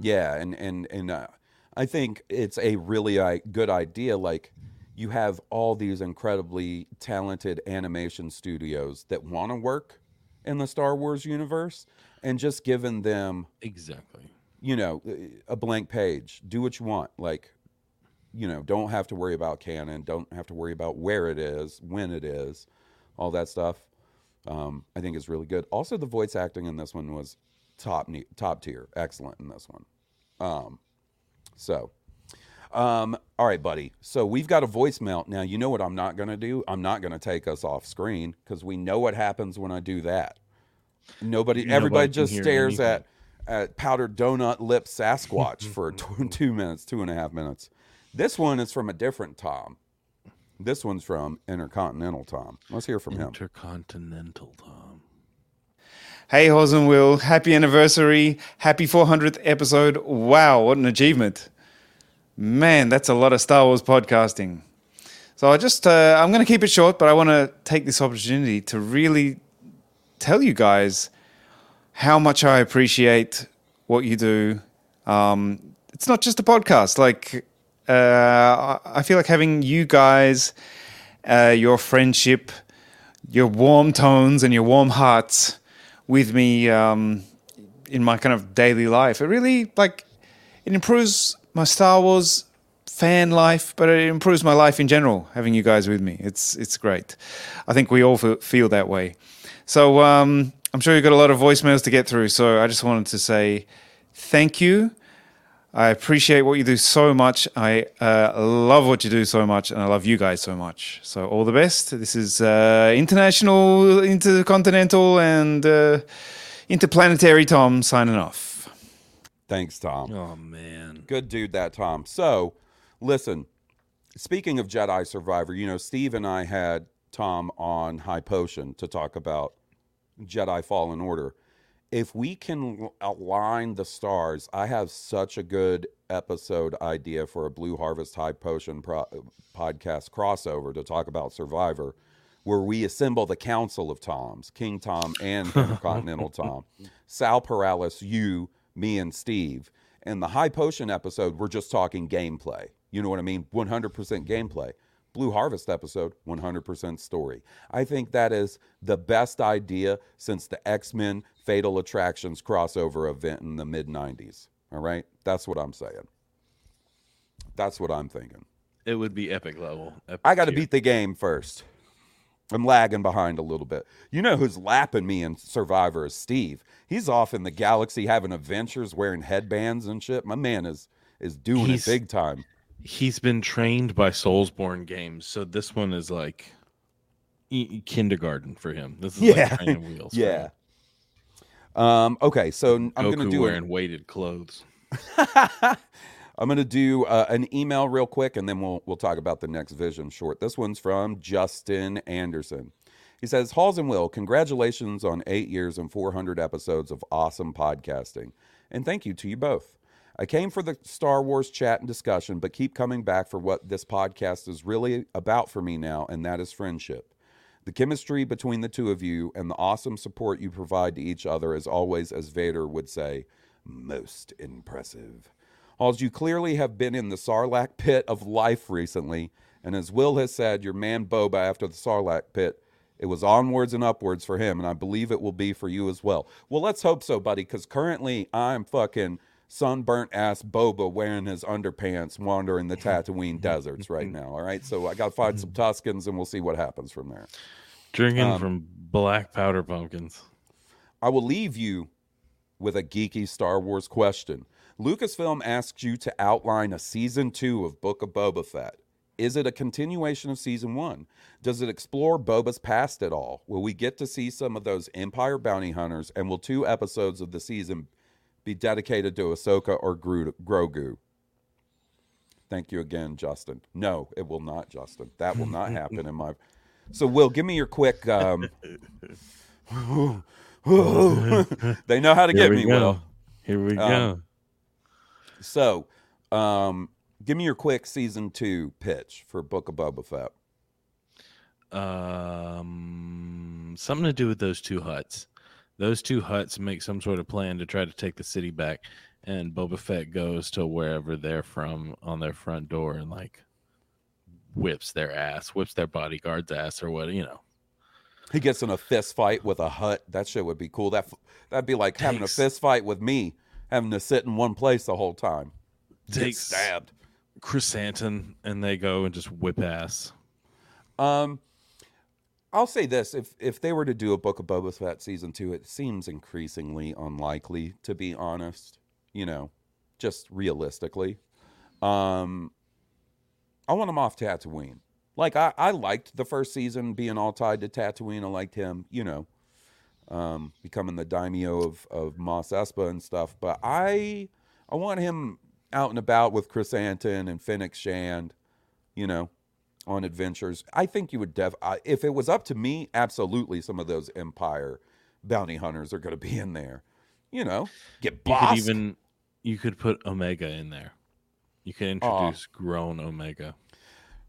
Yeah, and and and uh, I think it's a really I, good idea. Like you have all these incredibly talented animation studios that want to work in the Star Wars universe, and just giving them Exactly. you know a blank page. Do what you want. Like you know, don't have to worry about canon. Don't have to worry about where it is, when it is, all that stuff. Um, I think is really good. Also, the voice acting in this one was top ne- top tier, excellent in this one. Um, so, um, all right, buddy. So we've got a voicemail now. You know what I'm not going to do? I'm not going to take us off screen because we know what happens when I do that. Nobody, Nobody everybody just stares anything. at at powdered donut lip Sasquatch for tw- two minutes, two and a half minutes. This one is from a different Tom. This one's from Intercontinental Tom. Let's hear from him. Intercontinental Tom. Hey, Hawes and Will, happy anniversary. Happy 400th episode. Wow, what an achievement. Man, that's a lot of Star Wars podcasting. So I just, uh, I'm going to keep it short, but I want to take this opportunity to really tell you guys how much I appreciate what you do. Um, it's not just a podcast. Like, uh, I feel like having you guys, uh, your friendship, your warm tones, and your warm hearts with me um, in my kind of daily life. It really like it improves my Star Wars fan life, but it improves my life in general. Having you guys with me, it's it's great. I think we all feel, feel that way. So um, I'm sure you've got a lot of voicemails to get through. So I just wanted to say thank you. I appreciate what you do so much. I uh, love what you do so much, and I love you guys so much. So all the best. This is uh, international, intercontinental, and uh, interplanetary Tom signing off. Thanks, Tom. Oh man. Good dude, that Tom. So, listen, speaking of Jedi Survivor, you know, Steve and I had Tom on High Potion to talk about Jedi Fallen Order. If we can align the stars, I have such a good episode idea for a Blue Harvest High Potion pro- podcast crossover to talk about Survivor, where we assemble the Council of Toms, King Tom and Continental Tom, Sal Perales, you, me, and Steve. In the High Potion episode, we're just talking gameplay. You know what I mean? 100% gameplay. Blue Harvest episode, 100% story. I think that is the best idea since the X Men Fatal Attractions crossover event in the mid 90s. All right? That's what I'm saying. That's what I'm thinking. It would be epic level. Epic I got to beat the game first. I'm lagging behind a little bit. You know who's lapping me in Survivor is Steve. He's off in the galaxy having adventures, wearing headbands and shit. My man is is doing He's- it big time. He's been trained by Soulsborne Games, so this one is like e- kindergarten for him. This is Yeah. like training wheels. Yeah. Um, okay, so I'm Goku gonna do wearing an, weighted clothes. I'm gonna do uh, an email real quick, and then we'll we'll talk about the next vision short. This one's from Justin Anderson. He says, "Hawes and Will, congratulations on eight years and 400 episodes of awesome podcasting, and thank you to you both. I came for the Star Wars chat and discussion, but keep coming back for what this podcast is really about for me now, and that is friendship." The chemistry between the two of you and the awesome support you provide to each other is always, as Vader would say, most impressive. Hawes, you clearly have been in the Sarlacc pit of life recently, and as Will has said, your man Boba after the Sarlacc pit, it was onwards and upwards for him, and I believe it will be for you as well. Well, let's hope so, buddy, because currently I'm fucking sunburnt ass Boba wearing his underpants wandering the Tatooine mm-hmm. deserts right mm-hmm. now. All right, so I got to find some mm-hmm. Tuskens, and we'll see what happens from there. Drinking Um, from black powder pumpkins. I will leave you with a geeky Star Wars question. Lucasfilm asks you to outline a season two of Book of Boba Fett. Is it a continuation of season one? Does it explore Boba's past at all? Will we get to see some of those Empire bounty hunters? And will two episodes of the season be dedicated to Ahsoka or Gru- Grogu? Thank you again, Justin. No, it will not, Justin. That will not happen in my. So, Will, give me your quick. Um... they know how to Here get me, go. Will. Here we Um, go. So, um, give me your quick season two pitch for Book of Boba Fett. Um, something to do with those two Hutts. Those two Hutts make some sort of plan to try to take the city back, and Boba Fett goes to wherever they're from on their front door and like whips their ass, whips their bodyguard's ass, or what you know. He gets in a fist fight with a Hutt. That shit would be cool. That that'd be like having a fist fight with me, having to sit in one place the whole time. Get Takes stabbed. Chrysanthemum, and they go and just whip ass. Um, I'll say this: if if they were to do a Book of Boba Fett season two, it seems increasingly unlikely. To be honest, you know, just realistically, um, I want him off Tatooine. Like I, I liked the first season being all tied to Tatooine. I liked him, you know, um, becoming the daimyo of of Mos Espa and stuff. But I I want him out and about with Krrsantan and Fennec Shand, you know, on adventures. I think you would def I, if it was up to me, absolutely some of those Empire bounty hunters are going to be in there. You know, get You could even you could put Omega in there. You could introduce grown Omega.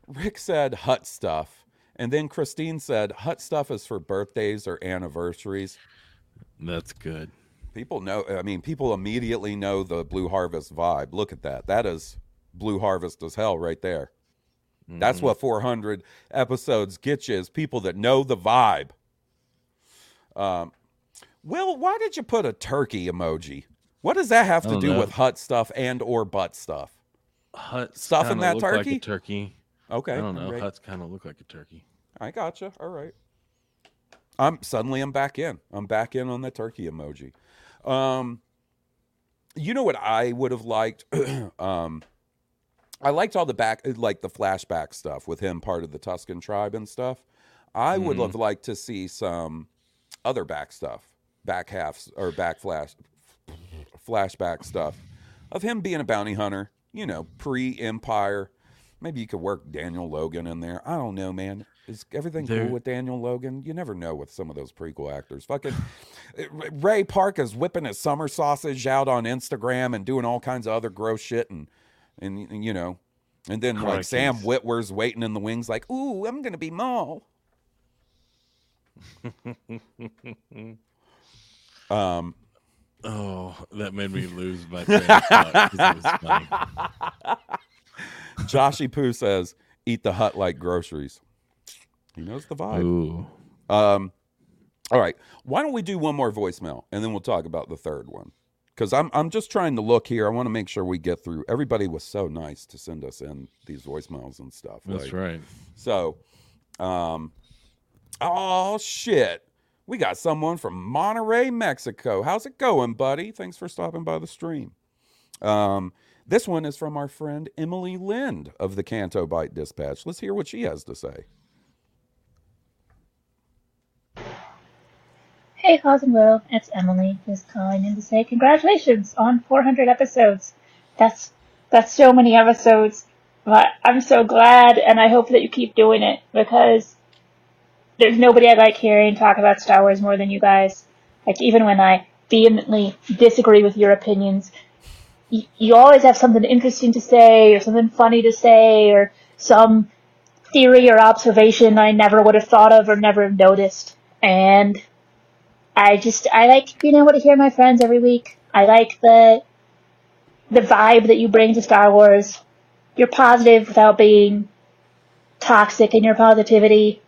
Rick said Hutt stuff. And then Christine said Hutt stuff is for birthdays or anniversaries. That's good. People know, I mean, people immediately know the Blue Harvest vibe. Look at that. That is Blue Harvest as hell right there. That's Mhm. what 400 episodes get you is people that know the vibe. Um, Will, why did you put a turkey emoji? What does that have to don't know. with Hutt stuff and or butt stuff? Hutt Stuff in that look like a turkey? turkey. Okay, I don't know. alright. Hutts kind of look like a turkey. I gotcha. All right. I'm suddenly I'm back in. I'm back in on the turkey emoji. Um, you know what I would have liked? um, I liked all the back, like the flashback stuff with him part of the Tusken tribe and stuff. I would Mhm. have liked to see some other back stuff, back halves or back flash, flashback stuff of him being a bounty hunter. You know, pre-Empire. Maybe you could work Daniel Logan in there. I don't know, man. Is everything cool with Daniel Logan? You never know with some of those prequel actors. Fucking Ray Park is whipping his summer sausage out on Instagram and doing all kinds of other gross shit and and you know, and then like Sam Crikey. Witwer's waiting in the wings, like, "Ooh, I'm gonna be Maul." Um, oh, that made me lose my train of thought 'cause it. Joshy Poo says, "Eat the Hutt like groceries." He knows the vibe. Ooh. Um, all right. Why don't we do one more voicemail and then we'll talk about the third one? Because I'm I'm just trying to look here. I want to make sure we get through. Everybody was so nice to send us in these voicemails and stuff. That's like- right. So, um, oh shit, we got someone from Monterey, Mexico. How's it going, buddy? Thanks for stopping by the stream. Um, this one is from our friend Emily Lind of the Canto Bight Dispatch. Let's hear what she has to say. Hey, Will, it's Emily, just calling in to say congratulations on 400 episodes. That's that's so many episodes, but I'm so glad, and I hope that you keep doing it because there's nobody I like hearing talk about Star Wars more than you guys. Like even when I vehemently disagree with your opinions, you, you always have something interesting to say, or something funny to say, or some theory or observation I never would have thought of or never noticed, and I just I like being able to hear my friends every week. I like that the vibe that you bring to Star Wars. You're positive without being toxic in your positivity.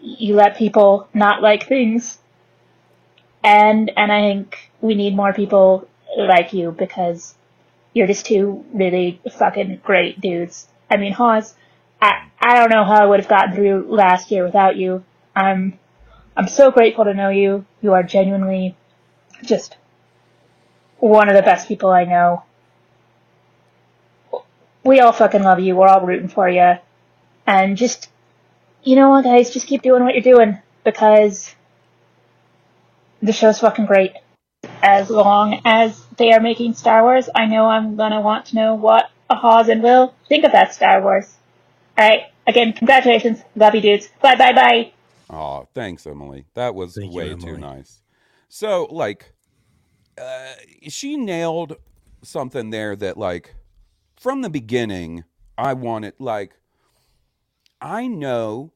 You let people not like things. And, and I think we need more people like you because you're just two really fucking great dudes. I mean, Hawes, I, I don't know how I would have gotten through last year without you. I'm, I'm so grateful to know you. You are genuinely just one of the best people I know. We all fucking love you. We're all rooting for you. And just, you know what, guys, just keep doing what you're doing because the show's fucking great. As long as they are making Star Wars, I know I'm gonna want to know what Hawes and Will think of that Star Wars. Alright, again, congratulations. Love you dudes. Bye bye bye. Oh, thanks, Emily. That was Thank you, way too nice. So, like, uh, she nailed something there that, like, from the beginning, I wanted, like, I know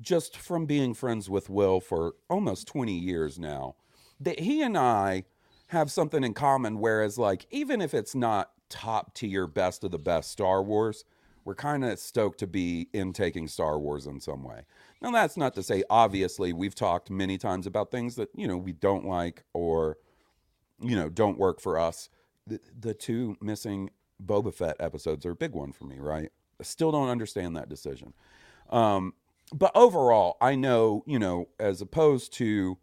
just from being friends with Will for almost 20 years now that he and I have something in common. Whereas, like, even if it's not top tier, best of the best Star Wars, we're kind of stoked to be intaking Star Wars in some way. Now, that's not to say, obviously, we've talked many times about things that, you know, we don't like or, you know, don't work for us. The, the two missing Boba Fett episodes are a big one for me, right? I still don't understand that decision. Um, but overall, I know, you know, as opposed to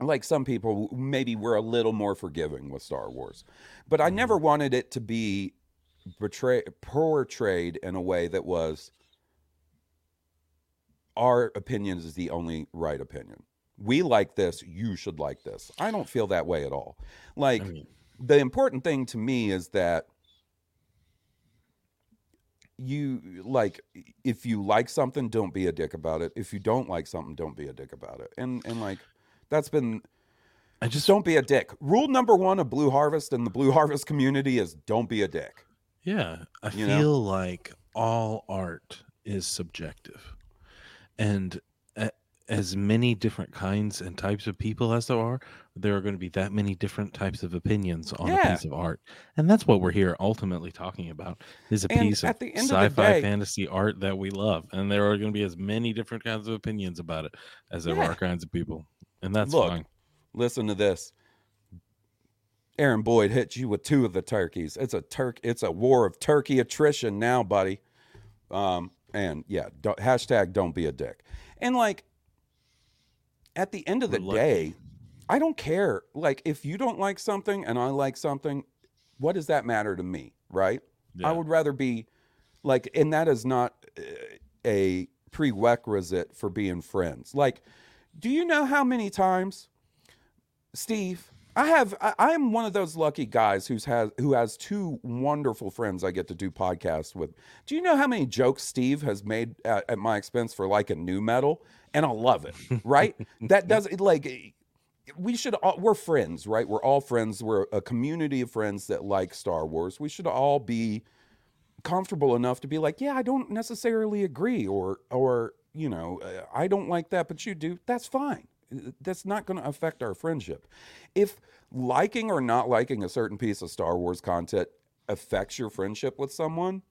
like some people, maybe we're a little more forgiving with Star Wars. But I never wanted it to be betray, portrayed in a way that was our opinion is the only right opinion. We like this, you should like this. I don't feel that way at all. Like, the important thing to me is that you like if you like something don't be a dick about it if you don't like something don't be a dick about it and and like that's been I just don't be a dick rule number one of blue harvest and the blue harvest community is don't be a dick Yeah, I You feel know? like all art is subjective, and as many different kinds and types of people as there are, there are going to be that many different types of opinions on a piece of art, and that's what we're here ultimately talking about: is a And piece of end of sci-fi day- fantasy art that we love, and there are going to be as many different kinds of opinions about it as there Yeah. are kinds of people, and that's look fine. listen to this aaron boyd hit you with two of the turkeys it's a turk it's a war of turkey attrition now buddy um and yeah don't, hashtag don't be a dick. And like at the end of the day i don't care. Like if you don't like something and i like something what does that matter to me right? I would rather be like and that is not uh, a prerequisite for being friends. Like do you know how many times Steve, I have I, I'm one of those lucky guys who's has who has two wonderful friends I get to do podcasts with. Do you know how many jokes Steve has made at, at my expense for like a nu metal? And I love it, right? that does it like we should all we're friends, right? We're all friends. We're a community of friends that like Star Wars. We should all be comfortable enough to be like, yeah, I don't necessarily agree, or or you know, I don't like that, but you do. That's fine. That's not going to affect our friendship. If liking or not liking a certain piece of Star Wars content affects your friendship with someone,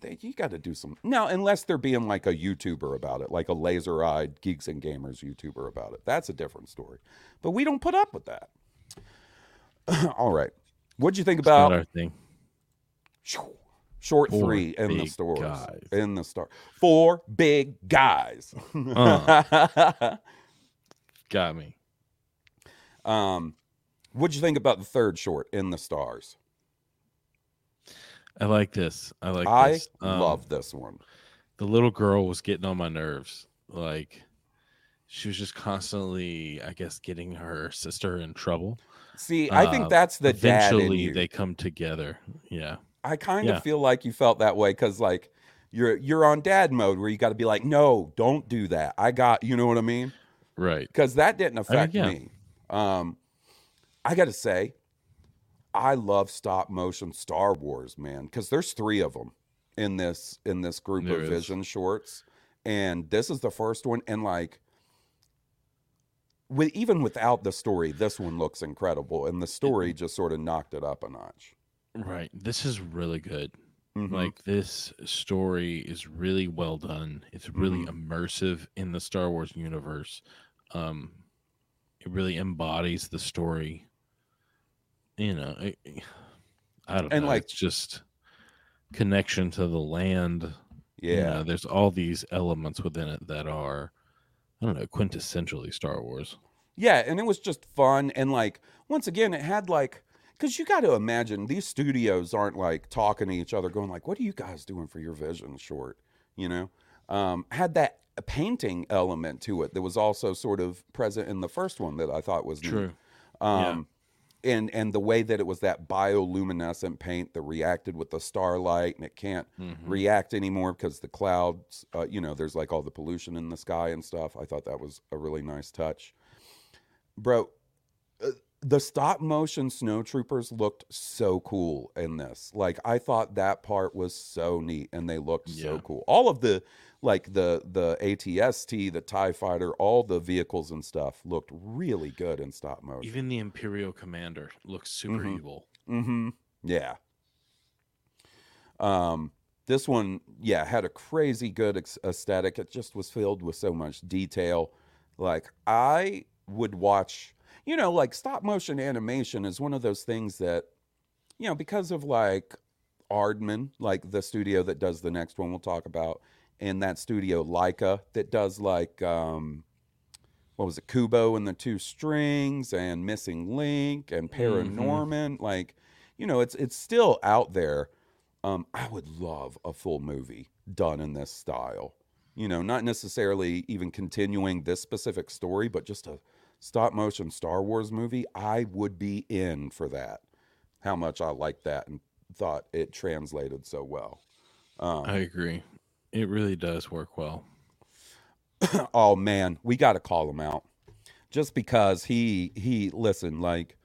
they, you got to do some now, unless they're being like a YouTuber about it, like a laser-eyed geeks and gamers YouTuber about it. That's a different story. But we don't put up with that. All right, what'd you think It's about our thing. Short Four three in the stores. guys. In the store. Four big guys. Uh. Got me. um, what'd you think about the third short in the stars? I like this. I like I this. Um, love this one. The little girl was getting on my nerves. Like she was just constantly, I guess, getting her sister in trouble. See, I think Uh, that's the dad in eventually you. they come together. Yeah. I kind Yeah. of feel like you felt that way because like you're you're on dad mode where you got to be like, no, don't do that. I got you know what I mean? Right. Because that didn't affect yeah. me. Um, I got to say, I love stop motion Star Wars, man, because there's three of them in this in this group There of is. Vision shorts, and this is the first one. And like, with even without the story, this one looks incredible, and the story just sort of knocked it up a notch. Right. This is really good. Mhm. Like this story is really well done. It's really Mhm. immersive in the Star Wars universe. Um it really embodies the story. You know, it, I don't And, know. like- it's just connection to the land. you Yeah. know, there's all these elements within it that are I don't know, quintessentially Star Wars. Yeah, and it was just fun and like once again it had like cuz you got to imagine these studios aren't like talking to each other going like what are you guys doing for your vision short, you know? Um had that painting element to it that was also sort of present in the first one that I thought was neat. True. Yeah. Um and and the way that it was that bioluminescent paint that reacted with the starlight and it can't Mhm. react anymore because the clouds uh, you know there's like all the pollution in the sky and stuff i thought that was a really nice touch bro uh, the stop motion snow troopers looked so cool in this like i thought that part was so neat and they looked so cool all of the like the the atst the tie fighter all the vehicles and stuff looked really good in stop motion Even the Imperial commander looks super Mhm. evil. Mm-hmm. Yeah. Um, this one, yeah, had a crazy good aesthetic. It just was filled with so much detail. Like I would watch, you know, like stop motion animation is one of those things that, you know, because of like Aardman, like the studio that does the next one we'll talk about, and that studio Laika that does like um what was it, Kubo and the Two Strings and Missing Link and Paranorman. Like, you know, it's it's still out there. Um, I would love a full movie done in this style. You know, not necessarily even continuing this specific story, but just a stop motion Star Wars movie. I would be in for that. How much I liked that and thought it translated so well. Um, I agree. It really does work well. oh man, we got to call him out. Just because he he listen like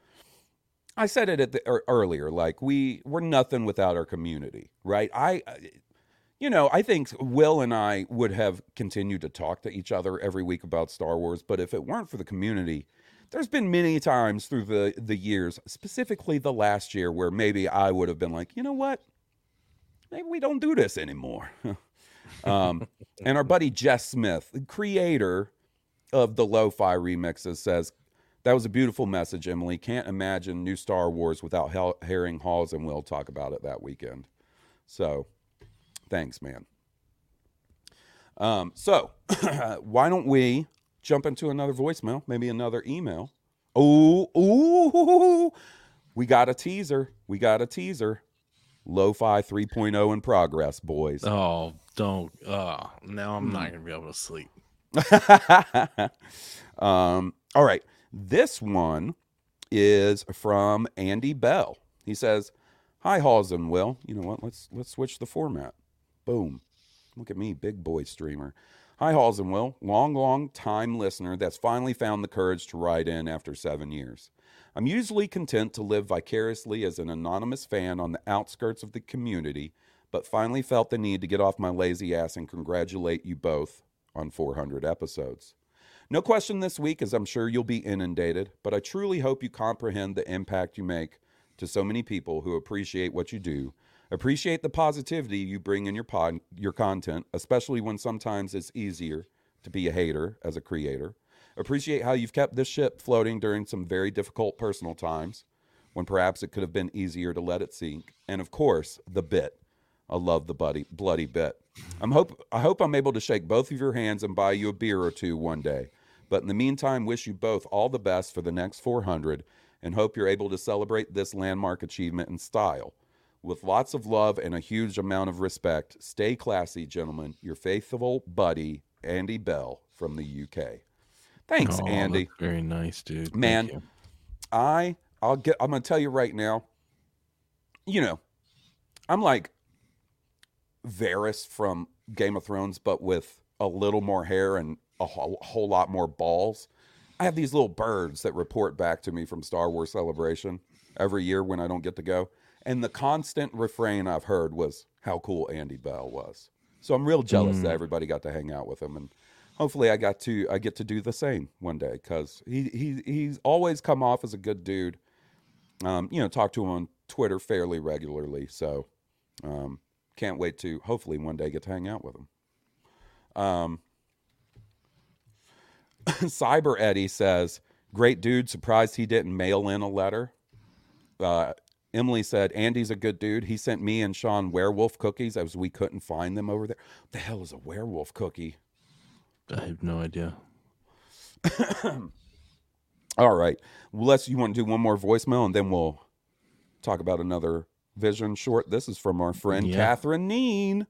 I said it at the, earlier like we we're nothing without our community, right? I I- you know, I think Will and I would have continued to talk to each other every week about Star Wars, but if it weren't for the community, there's been many times through the the years, specifically the last year where maybe I would have been like, "You know what? Maybe we don't do this anymore." um, and our buddy Jess Smith, the creator of the lo-fi remixes, says that was a beautiful message. Emily can't imagine new Star Wars without hearing Hawes and Will talk about it that weekend. So, thanks, man. Um, so why don't we jump into another voicemail, maybe another email? Ooh, ooh, we got a teaser. We got a teaser. Lo-fi 3.0 in progress, boys. Oh, don't. Uh, now I'm not going to be able to sleep. um, all right. This one is from Andy Bell. He says, Hi, Hawes and Will. You know what? Let's let's switch the format. Boom. Look at me, big boy streamer. Hi, Hawes and Will. Long, long time listener that's finally found the courage to write in after seven years. I'm usually content to live vicariously as an anonymous fan on the outskirts of the community, but finally felt the need to get off my lazy ass and congratulate you both on 400 episodes. No question this week, as I'm sure you'll be inundated, but I truly hope you comprehend the impact you make to so many people who appreciate what you do, appreciate the positivity you bring in your pod, your content, especially when sometimes it's easier to be a hater as a creator. Appreciate how you've kept this ship floating during some very difficult personal times when perhaps it could have been easier to let it sink. And of course, the bit. I love the bloody bloody bit. I'm hope I hope I'm able to shake both of your hands and buy you a beer or two one day. But in the meantime, wish you both all the best for the next 400 and hope you're able to celebrate this landmark achievement in style. With lots of love and a huge amount of respect, stay classy, gentlemen. Your faithful buddy, Andy Bell from the UK. Thanks, Oh, Andy. very nice, dude. Man. I I'll get I'm gonna tell you right now, you know, I'm like Varys from Game of Thrones, but with a little more hair and a whole, whole lot more balls. I have these little birds that report back to me from Star Wars Celebration every year when I don't get to go. And the constant refrain I've heard was how cool Andy Bell was. So I'm real jealous that Mm. everybody got to hang out with him and hopefully I got to I get to do the same one day cuz he he he's always come off as a good dude Um, you know, talk to him on Twitter fairly regularly. So um, can't wait to hopefully one day get to hang out with him. Um, Cyber Eddie says, "Great dude. Surprised he didn't mail in a letter." Uh, Emily said, "Andy's a good dude. He sent me and Sean werewolf cookies as we couldn't find them over there. What the hell is a werewolf cookie?" I have no idea. All right. Well, let's. You want to do one more voicemail and then we'll talk about another vision short. This is from our friend Yeah. Catherine Neen.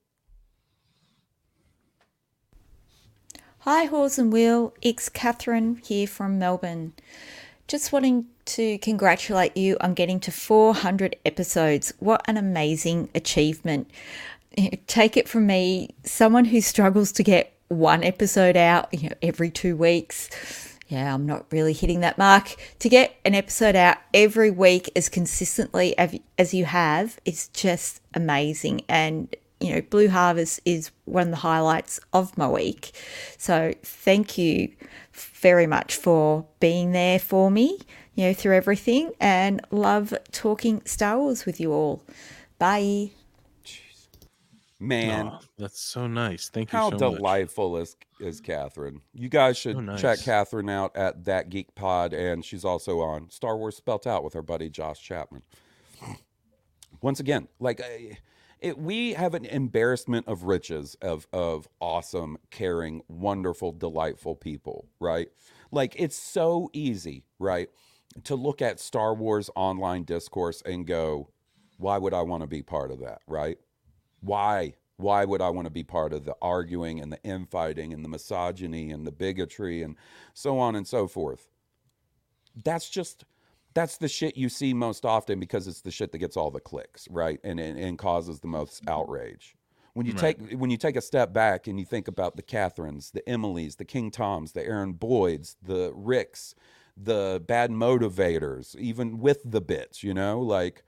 Hi, Hawes and Will. It's Catherine here from Melbourne. Just wanting to congratulate you on getting to 400 episodes. What an amazing achievement. Take it from me, someone who struggles to get one episode out you know, every two weeks. Yeah, I'm not really hitting that mark. To get an episode out every week as consistently as- you have, it's just amazing. And you know, Blue Harvest is one of the highlights of my week. So thank you very much for being there for me, you know, through everything and love talking Star Wars with you all. Bye. Man, Aw, that's so nice. Thank you how so much. delightful is is Catherine? You guys should So nice. check Catherine out at that Geek Pod, and she's also on Star Wars Spelt Out with her buddy Josh Chapman. Once again, like I- it, we have an embarrassment of riches of of awesome, caring, wonderful, delightful people, right? Like it's so easy, right, to look at Star Wars online discourse and go, "Why would I want to be part of that?" Right? why why would i want to be part of the arguing and the infighting and the misogyny and the bigotry and so on and so forth that's just that's the shit you see most often because it's the shit that gets all the clicks right and and, and causes the most mm-hmm. outrage when you Right. take when you take a step back and you think about the catherines the emilys the king toms the aaron boyds the ricks the bad motivators even with the bits you know like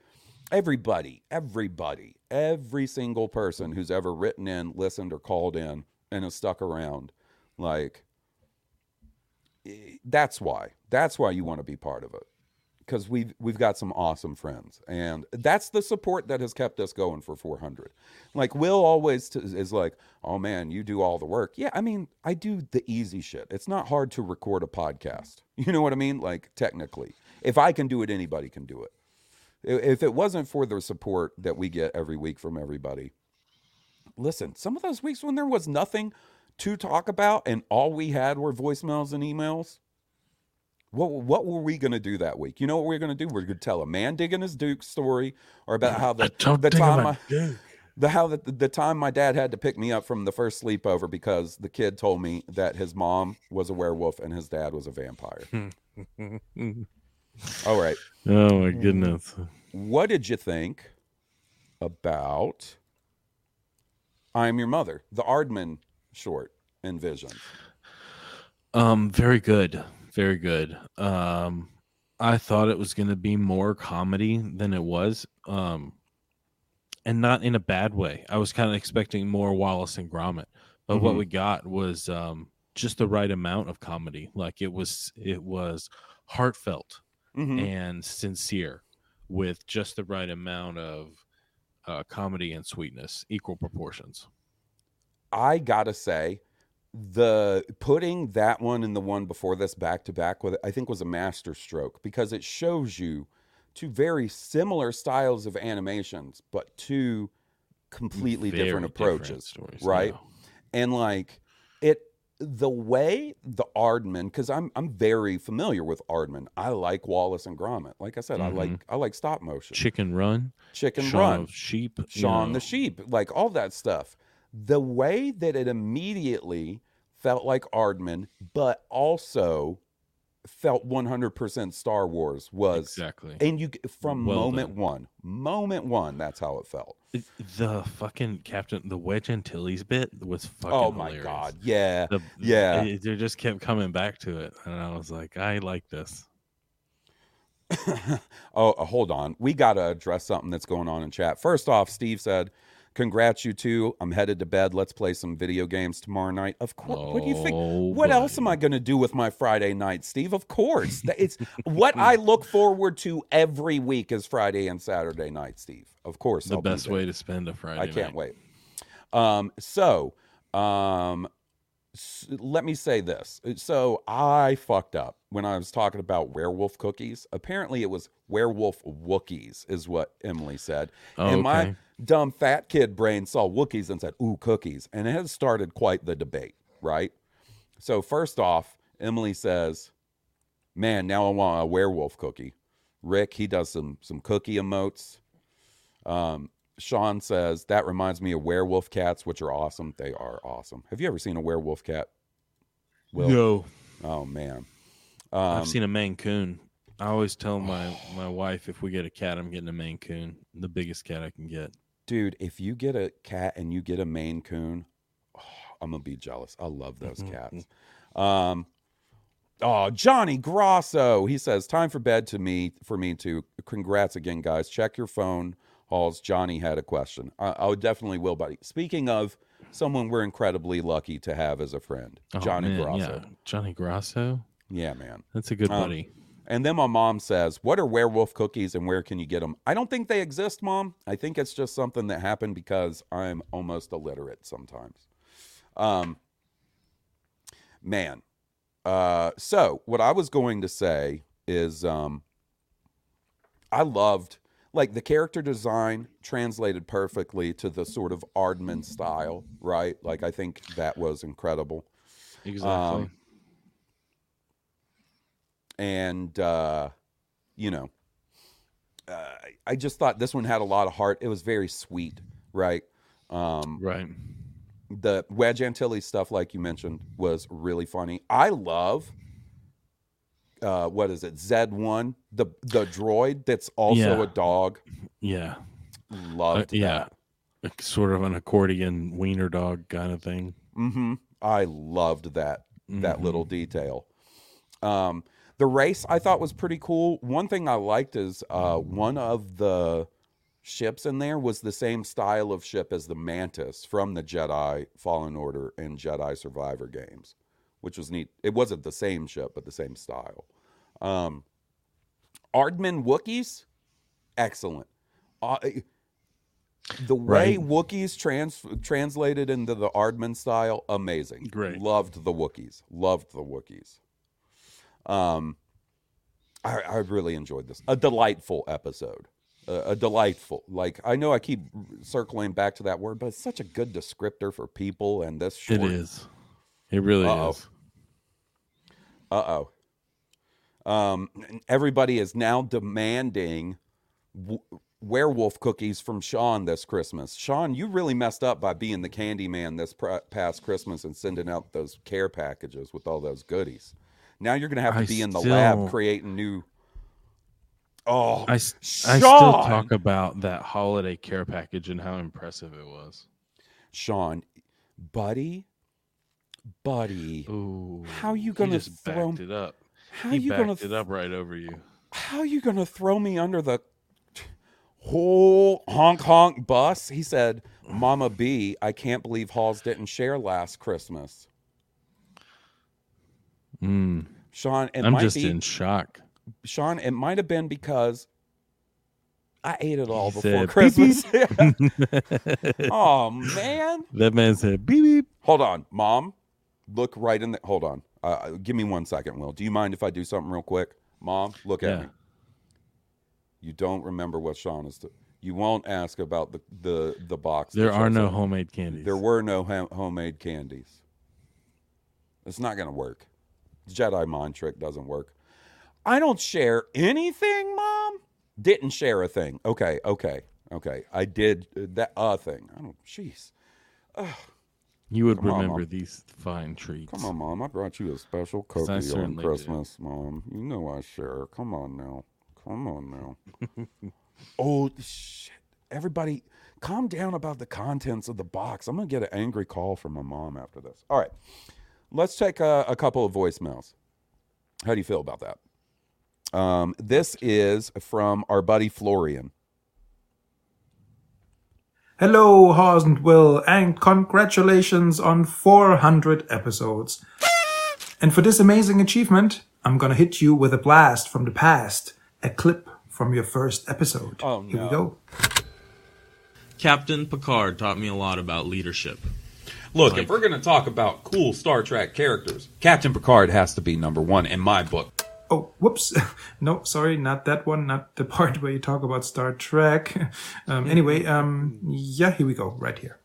everybody, everybody, every single person who's ever written in, listened, or called in and has stuck around, like eh, that's why. That's why you want to be part of it. Because we've we've got some awesome friends, and that's the support that has kept us going for 400. Like Will always t- is like, "Oh man, you do all the work." Yeah, I mean, I do the easy shit. It's not hard to record a podcast. You know what I mean? Like technically, if I can do it, anybody can do it if it wasn't for the support that we get every week from everybody listen some of those weeks when there was nothing to talk about and all we had were voicemails and emails what what were we going to do that week? You know what we are going to do? We're going to tell a man digging his duke story or about how the, the time my I, the how the, the time my dad had to pick me up from the first sleepover because the kid told me that his mom was a werewolf and his dad was a vampire. All right. Oh my goodness. what did you think about I'm Your Mother, the Aardman short in Vision? Um, very good, very good. Um, I thought it was going to be more comedy than it was. Um, and not in a bad way. I was kind of expecting more Wallace and Gromit, but what Mhm. we got was um just the right amount of comedy. Like it was, it was heartfelt Mhm. and sincere, with just the right amount of uh, comedy and sweetness, equal proportions. I gotta say, the putting that one and the one before this back to back with I think was a master stroke because it shows you two very similar styles of animations, but two completely Very different different approaches, stories, right? And like it, the way the Aardman, because I'm I'm very familiar with Aardman. I like Wallace and Gromit. Like I said, I Mhm. like I like stop motion. Chicken Run, Chicken Shaun Run, Sheep, you Shaun know. the Sheep, like all that stuff. The way that it immediately felt like Aardman, but also felt 100% Star Wars was Exactly. And you from Well moment done. one, moment one, that's how it felt. The fucking Captain, the Wedge Antilles bit was fucking. Oh my hilarious. God, yeah, The- yeah. it- they just kept coming back to it, and I was like, I like this. oh, uh, hold on. We got to address something that's going on in chat. First off, Steve said, Congrats, you two. I'm headed to bed. Let's play some video games tomorrow night. Of course. what do you think? What else am I going to do with my Friday night, Steve? Of course. It's what I look forward to every week is Friday and Saturday night, Steve. Of course. The I'll best there. way to spend a Friday. I can't wait. Um, so, um, let me say this. So I fucked up when I was talking about werewolf cookies. Apparently, it was werewolf Wookiees, is what Emily said. Oh, and my dumb fat kid brain saw Wookiees and said, "Ooh, cookies," and it has started quite the debate, right? So first off, Emily says, "Man, now I want a werewolf cookie." Rick, he does some some cookie emotes. Um, Sean says that reminds me of werewolf cats, which are awesome. They are awesome. Have you ever seen a werewolf cat? No. Oh man. Um, I've seen a Maine Coon. I always tell my my wife if we get a cat, I'm getting a Maine Coon, the biggest cat I can get. dude. If you get a cat and you get a Maine Coon, oh, I'm gonna be jealous. I love those cats. Um, oh, Johnny Grosso. He says, "Time for bed to me for me to. Congrats again, guys. Check your phone. Hawes. Johnny had a question. I, I definitely will, buddy. Speaking of someone we're incredibly lucky to have as a friend, Oh, Johnny man, Grosso. Yeah. Johnny Grosso. Yeah, man. That's a good Um, buddy. And then my mom says, What are werewolf cookies and where can you get them? I don't think they exist, mom. I think it's just something that happened because I'm almost illiterate sometimes. Um, man. Uh, so, what I was going to say is um, I loved, like, the character design translated perfectly to the sort of Aardman style, right? Like, I think that was incredible. Exactly. Um, and uh, you know, uh, I just thought this one had a lot of heart. It was very sweet, right? Um, right. The Wedge Antilles stuff, like you mentioned, was really funny. I love. Uh, what is it? Z one, the the droid that's also Yeah. a dog. Yeah. Loved Uh, yeah. Like Sort of an accordion wiener dog kind of thing. Mm-hmm. I loved that that Mhm. little detail. Um, the race I thought was pretty cool. One thing I liked is uh, one of the ships in there was the same style of ship as the Mantis from the Jedi Fallen Order and Jedi Survivor games, which was neat. It wasn't the same ship, but the same style. Um, Aardman Wookiees, excellent. Uh, the way Right. Wookiees trans translated into the Aardman style, amazing. Great. Loved the Wookiees. Loved the Wookiees. Um, I, I really enjoyed this. A delightful episode. A, a delightful. Like I know I keep circling back to that word, but it's such a good descriptor for people and this short. It is. It really Uh-oh. is. Uh oh. Um, everybody is now demanding w- werewolf cookies from Sean this Christmas. Sean, you really messed up by being the candy man this pr- past Christmas and sending out those care packages with all those goodies. Now you're going to have to I be in the still- lab creating new. Oh, I! I still talk about that holiday care package and how impressive it was. Sean, buddy, buddy, Ooh, how you going to just throw? it up? How he you backed gonna it up right over you. how you gonna throw me under the whole honk honk bus? He said, Mama B, I can't believe Hawes didn't share last Christmas. Mm. Sean, I'm just be, in shock. Sean, it might have been because I ate it all He before said, Christmas. "Beep, oh man. That man said, beep, beep. Hold on, Mom. Look right in the hold on. Uh, give me one second, Will. Do you mind if I do something real quick? Mom, look at Yeah. me. You don't remember what Sean is. To, you won't ask about the the the box. There are no homemade candies. There were no ha- homemade candies. It's not going to work. Jedi mind trick doesn't work. I don't share anything, Mom. Didn't share a thing. Okay, okay, okay. I did uh, that uh thing. I don't. Jeez. Ugh. You would Come on, remember Mom. these fine treats. Come on, Mom. I brought you a special cookie I on certainly. Christmas, Mom. You know I share. Come on now. Come on now. oh, shit. Everybody, calm down about the contents of the box. I'm going to get an angry call from my mom after this. All right. Let's take a, a couple of voicemails. How do you feel about that? Um, this is from our buddy Florian. Hello, Hawes and Will, and congratulations on 400 episodes. And for this amazing achievement, I'm gonna hit you with a blast from the past, a clip from your first episode. Oh, Here we go. Captain Picard taught me a lot about leadership. Look, Like- if we're going to talk about cool Star Trek characters, Captain Picard has to be number one in my book. Oh, whoops. No, sorry, not that one, not the part where you talk about Star Trek. Um, anyway, um, yeah, here we go, right here.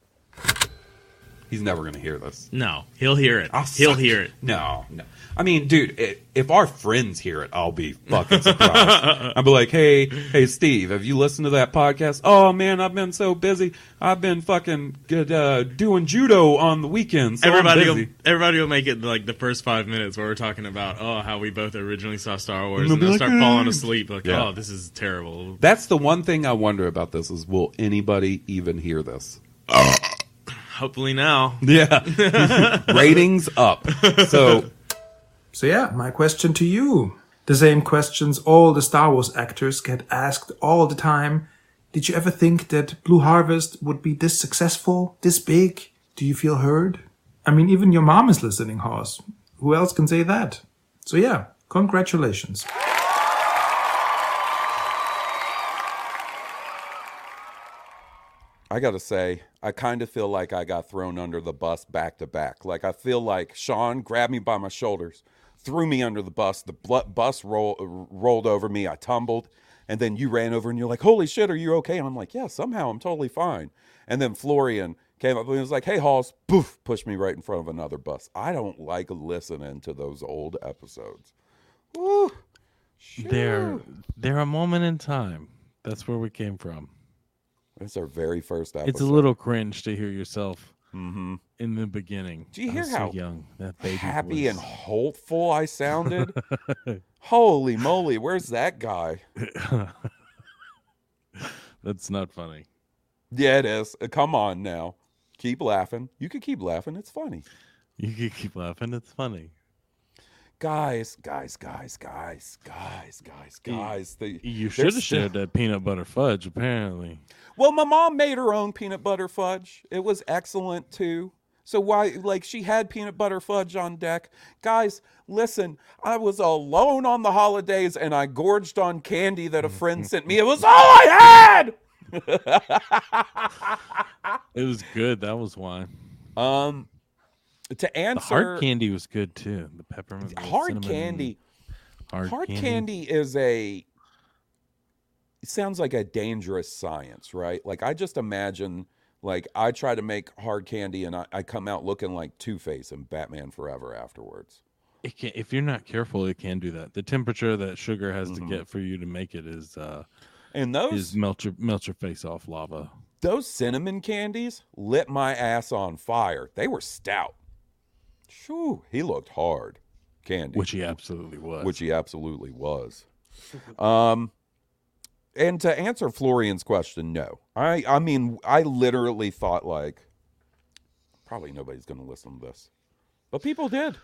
He's never going to hear this. No, he'll hear it. I'll he'll hear it. No, no. I mean, dude, i if our friends hear it, I'll be fucking surprised. I'll be like, hey, hey, Steve, have you listened to that podcast? Oh, man, I've been so busy. I've been fucking good, uh, doing judo on the weekends. So everybody, will, everybody will make it like the first five minutes where we're talking about oh how we both originally saw Star Wars, And and they'll they'll start like, falling asleep. Like Yeah. oh this is terrible. That's the one thing I wonder about this is will anybody even hear this? Hopefully now. Yeah. Ratings up. So So yeah, my question to you. The same questions all the Star Wars actors get asked all the time. Did you ever think that Blue Harvest would be this successful, this big? Do you feel heard? I mean, even your mom is listening, Hoss. Who else can say that? So yeah, congratulations. I gotta say, I kind of feel like I got thrown under the bus back to back. Like I feel like Sean grabbed me by my shoulders, threw me under the bus. The bl- bus roll- rolled over me. I tumbled, and then you ran over and you're like, "Holy shit, are you okay?" And I'm like, "Yeah, somehow I'm totally fine." And then Florian came up and was like, "Hey, Hawes," poof, pushed me right in front of another bus. I don't like listening to those old episodes. Woo. They're they're a moment in time. That's where we came from. It's our very first episode. It's a little cringe to hear yourself Mhm. in the beginning. Do you hear was so how young that baby happy voice. and hopeful I sounded? Holy moly, where's that guy? That's not funny. Yeah, it is. Uh, Come on now. Keep laughing. You can keep laughing. It's funny. You can keep laughing. It's funny. Guys, guys, guys, guys, guys, guys, guys. The, You should have shared that peanut butter fudge. Apparently, Well, my mom made her own peanut butter fudge. It was excellent too. So why like she had peanut butter fudge on deck. Guys, listen, I was alone on the holidays and I gorged on candy that a friend sent me. It was all I had. it was good. That was why. Um, to The answer hard candy was good too. The peppermint, the hard cinnamon, candy. hard, Hard candy. candy is a it sounds like a dangerous science, right? Like I just imagine like I try to make hard candy and I, I come out looking like Two Face and Batman Forever afterwards. It can, if you're not careful, it can do that. The temperature that sugar has Mhm. to get for you to make it is uh, And those is melt your melt your face off lava. those cinnamon candies lit my ass on fire. They were stout. Shoo, he looked hard. Candy. Which he absolutely was. Which he absolutely was. Um and to answer Florian's question, no. I I mean, I literally thought like probably nobody's going to listen to this. But people did.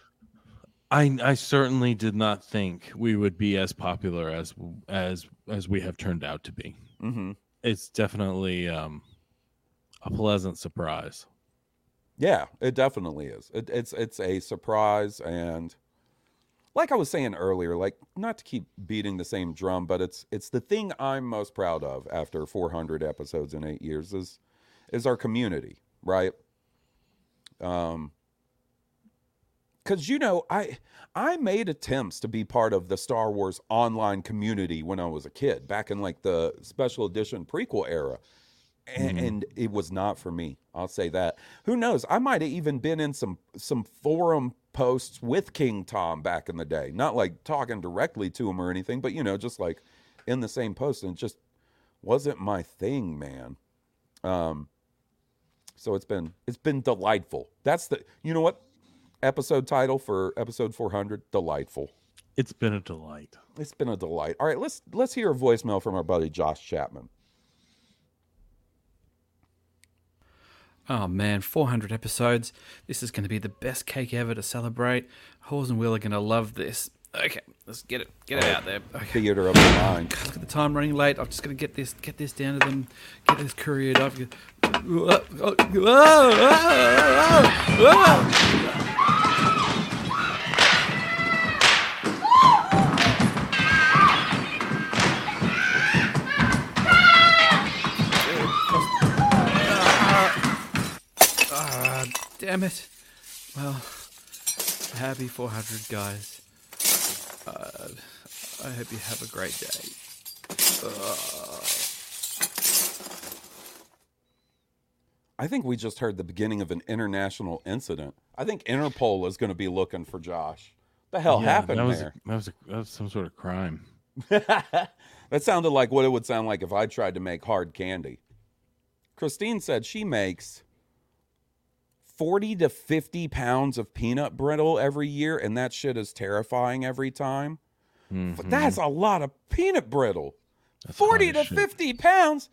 I I certainly did not think we would be as popular as as as we have turned out to be. Mhm. It's definitely um, a pleasant surprise. Yeah, it definitely is. It, it's it's a surprise, and like I was saying earlier, like not to keep beating the same drum, but it's it's the thing I'm most proud of after 400 episodes in eight years is is our community, right? Um, because you know I I made attempts to be part of the Star Wars online community when I was a kid, back in like the special edition prequel era and, Mhm. and it was not for me. I'll say that. Who knows? I might have even been in some some forum posts with King Tom back in the day. Not like talking directly to him or anything, but you know, just like in the same post, and it just wasn't my thing, man. Um, so it's been it's been delightful. That's the you know what episode title for episode 400 delightful It's been a delight. it's been a delight all right let's let's hear a voicemail from our buddy josh chapman Oh man, 400 episodes. This is going to be the best cake ever to celebrate. Hawes and Will are going to love this. Okay, let's get it get it out there. Okay. Theater of the mind. Look at the time running late. I'm just gonna get this get this down to them. Get this couriered up. Damn it. Well, happy 400 guys. Uh, I hope you have a great day. Uh, I think we just heard the beginning of an international incident. I think Interpol is going to be looking for Josh. The hell Yeah, happened that was there? A, that was a, that was some sort of crime. that sounded like what it would sound like if I tried to make hard candy. Christine said she makes 40 to 50 pounds of peanut brittle every year, and that shit is terrifying every time. But Mhm. that's a lot of peanut brittle. 40 to 50 pounds?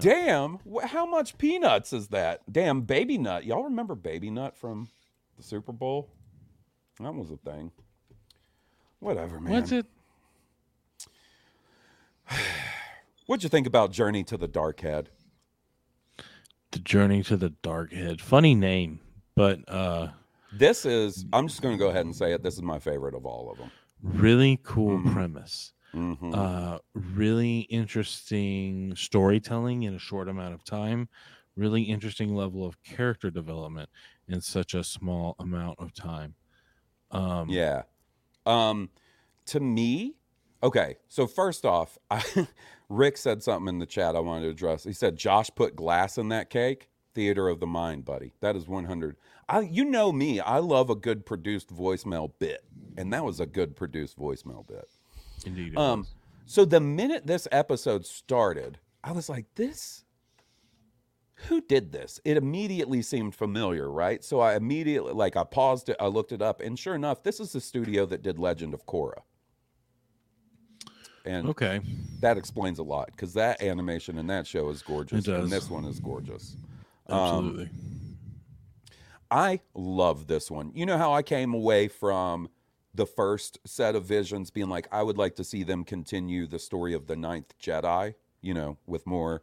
Damn. wh- How much peanuts is that? Damn, Baby Nut. Y'all remember Baby Nut from the Super Bowl? That was a thing. Whatever, man. What's it? What'd you think about Journey to the Dark Head? The Journey to the Dark Head. Funny name, but uh, This is, I'm just going to go ahead and say it. This is my favorite of all of them. really cool Mm-hmm. premise. Mhm. Uh, really interesting storytelling in a short amount of time. Really interesting level of character development in such a small amount of time. Um, Yeah. Um, to me, okay. So first off, I, Rick said something in the chat I wanted to address. He said Josh put glass in that cake. Theater of the mind, buddy. That is 100. I, you know me. I love a good produced voicemail bit, and that was a good produced voicemail bit. Indeed. it Um, was. so the minute this episode started, I was like, this who did this? It immediately seemed familiar, right? So I immediately like I paused it, I looked it up, and sure enough, this is the studio that did Legend of Korra. And Okay. that explains a lot because that animation in that show is gorgeous, It does. and this one is gorgeous. Um, Absolutely. I love this one. You know how I came away from the first set of visions being like, I would like to see them continue the story of the ninth Jedi, you know, with more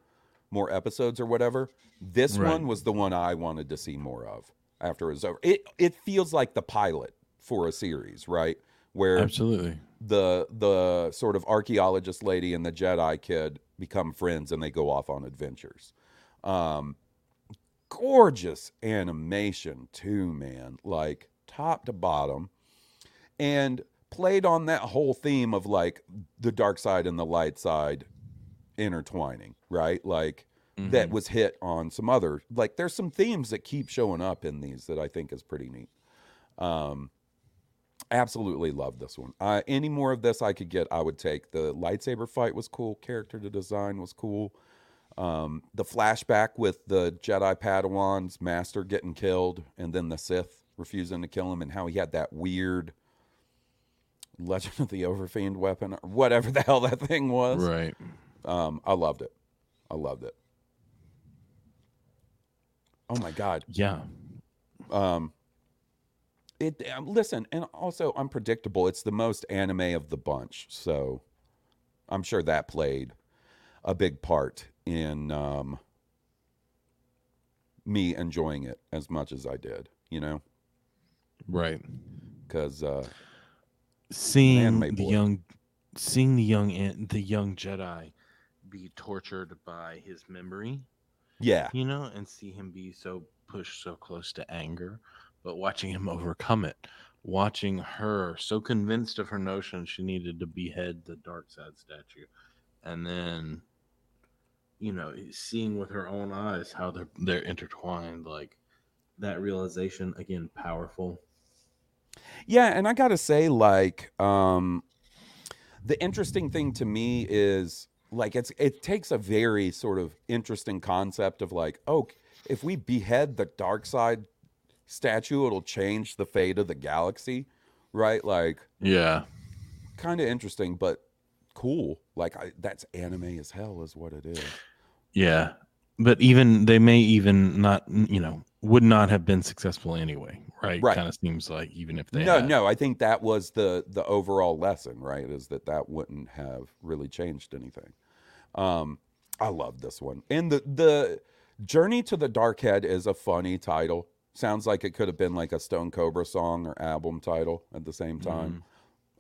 more episodes or whatever. This Right. one was the one I wanted to see more of after it was over. It it feels like the pilot for a series, right? Where Absolutely. the the sort of archaeologist lady and the Jedi kid become friends and they go off on adventures. Um, gorgeous animation too, man, like top to bottom, and played on that whole theme of like the dark side and the light side intertwining, right? Like that Mhm. was hit on some other like there's some themes that keep showing up in these that I think is pretty neat. Um, absolutely love this one. Uh, any more of this I could get, I would take. The lightsaber fight was cool. Character to design was cool. Um, the flashback with the Jedi Padawan's master getting killed and then the Sith refusing to kill him and how he had that weird Legend of the Overfiend weapon or whatever the hell that thing was. Right. Um, I loved it. I loved it. Oh my god. Yeah. Um, it um, listen, and also unpredictable. It's the most anime of the bunch, so I'm sure that played a big part in um, me enjoying it as much as I did. You know, Right. because uh, Seeing the boy. young, seeing the young the young Jedi be tortured by his memory. Yeah. You know, and see him be so pushed so close to anger, but watching him overcome it, watching her so convinced of her notion she needed to behead the dark side statue, and then, you know, seeing with her own eyes how they're they're intertwined, like that realization again, powerful. Yeah, and I gotta say, like, um, the interesting thing to me is like it's it takes a very sort of interesting concept of like, oh, if we behead the dark side statue, it'll change the fate of the galaxy, right? Like, Yeah. kind of interesting, but cool. Like, I, that's anime as hell, is what it is. Yeah. But even they may even not, you know, would not have been successful anyway, right? Right. Kind of seems like even if they no, had. no. I think that was the the overall lesson, right? Is that that wouldn't have really changed anything. Um, I love this one, and the the Journey to the Dark Head is a funny title. Sounds like it could have been like a Stoned Cobra song or album title at the same time.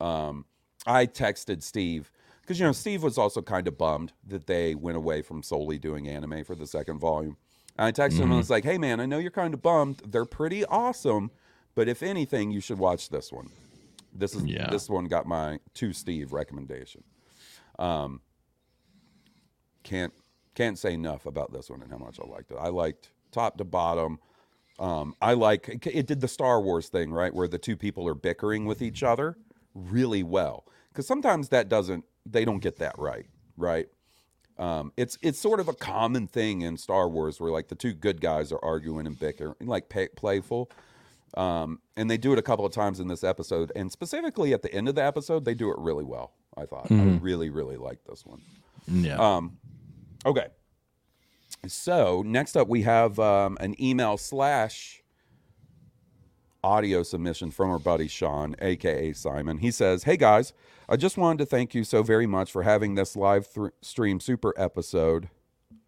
Um, I texted Steve because you know Steve was also kind of bummed that they went away from solely doing anime for the second volume. And I texted him and was like, "Hey man, I know you're kind of bummed. They're pretty awesome, but if anything, you should watch this one. This is Yeah. this one got my to Steve recommendation. Um, can't can't say enough about this one and how much I liked it. I liked top to bottom. Um, I like it, it did the Star Wars thing right where the two people are bickering with each other really well because sometimes that doesn't they don't get that right right. Um, it's it's sort of a common thing in Star Wars where like the two good guys are arguing and bickering like pay, playful. Um, and they do it a couple of times in this episode, and specifically at the end of the episode, they do it really well. I thought I Mhm. really really like this one. Yeah. Um, okay. So next up, we have um, an email slash audio submission from our buddy Sean, aka Simon. He says, "Hey guys, I just wanted to thank you so very much for having this live thr stream super episode."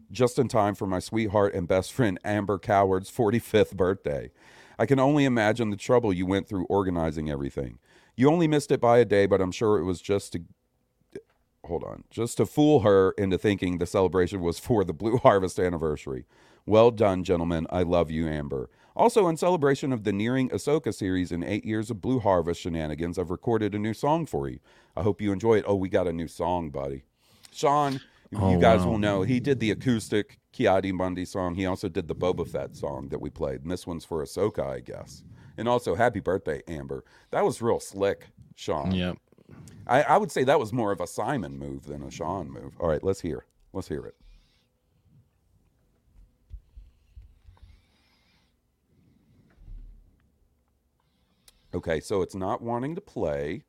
Just in time for my sweetheart and best friend Amber Coward's 45th birthday. I can only imagine the trouble you went through organizing everything. You only missed it by a day, but I'm sure it was just to hold on, just to fool her into thinking the celebration was for the Blue Harvest anniversary. Well done, gentlemen. I love you, Amber. Also, in celebration of the nearing Ahsoka series and eight years of Blue Harvest shenanigans, I've recorded a new song for you. I hope you enjoy it. Oh, we got a new song, buddy. Sean, Oh, you guys wow. will know he did the acoustic Ki-Adi-Mundi song. He also did the Boba Fett song that we played. And this one's for Ahsoka, I guess. And also, happy birthday, Amber. That was real slick, Sean. Yep. I, I would say that was more of a Simon move than a Sean move. All right, let's hear. Let's hear it. Okay, so it's not wanting to play.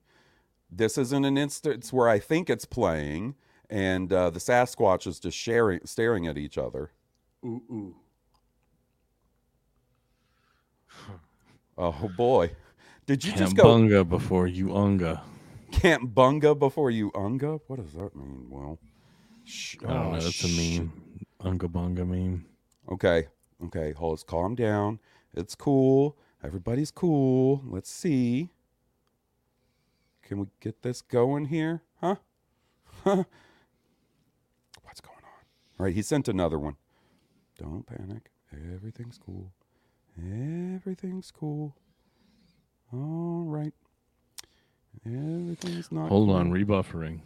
This isn't an instance where I think it's playing, and uh, the Sasquatch is just sharing, staring at each other. Ooh, ooh. Oh boy, did you Can't just go bunga before you unga. Can't bunga before you unga? What does that mean? Well, sh- I don't oh, know. That's a sh- meme. Unga bunga meme. Okay. Okay. Hold. Let's calm down. It's cool. Everybody's cool. Let's see. Can we get this going here? Huh? Huh? What's going on? All right. He sent another one. Don't panic. Everything's cool. Everything's cool. All right. Everything's not. Hold on, rebuffering.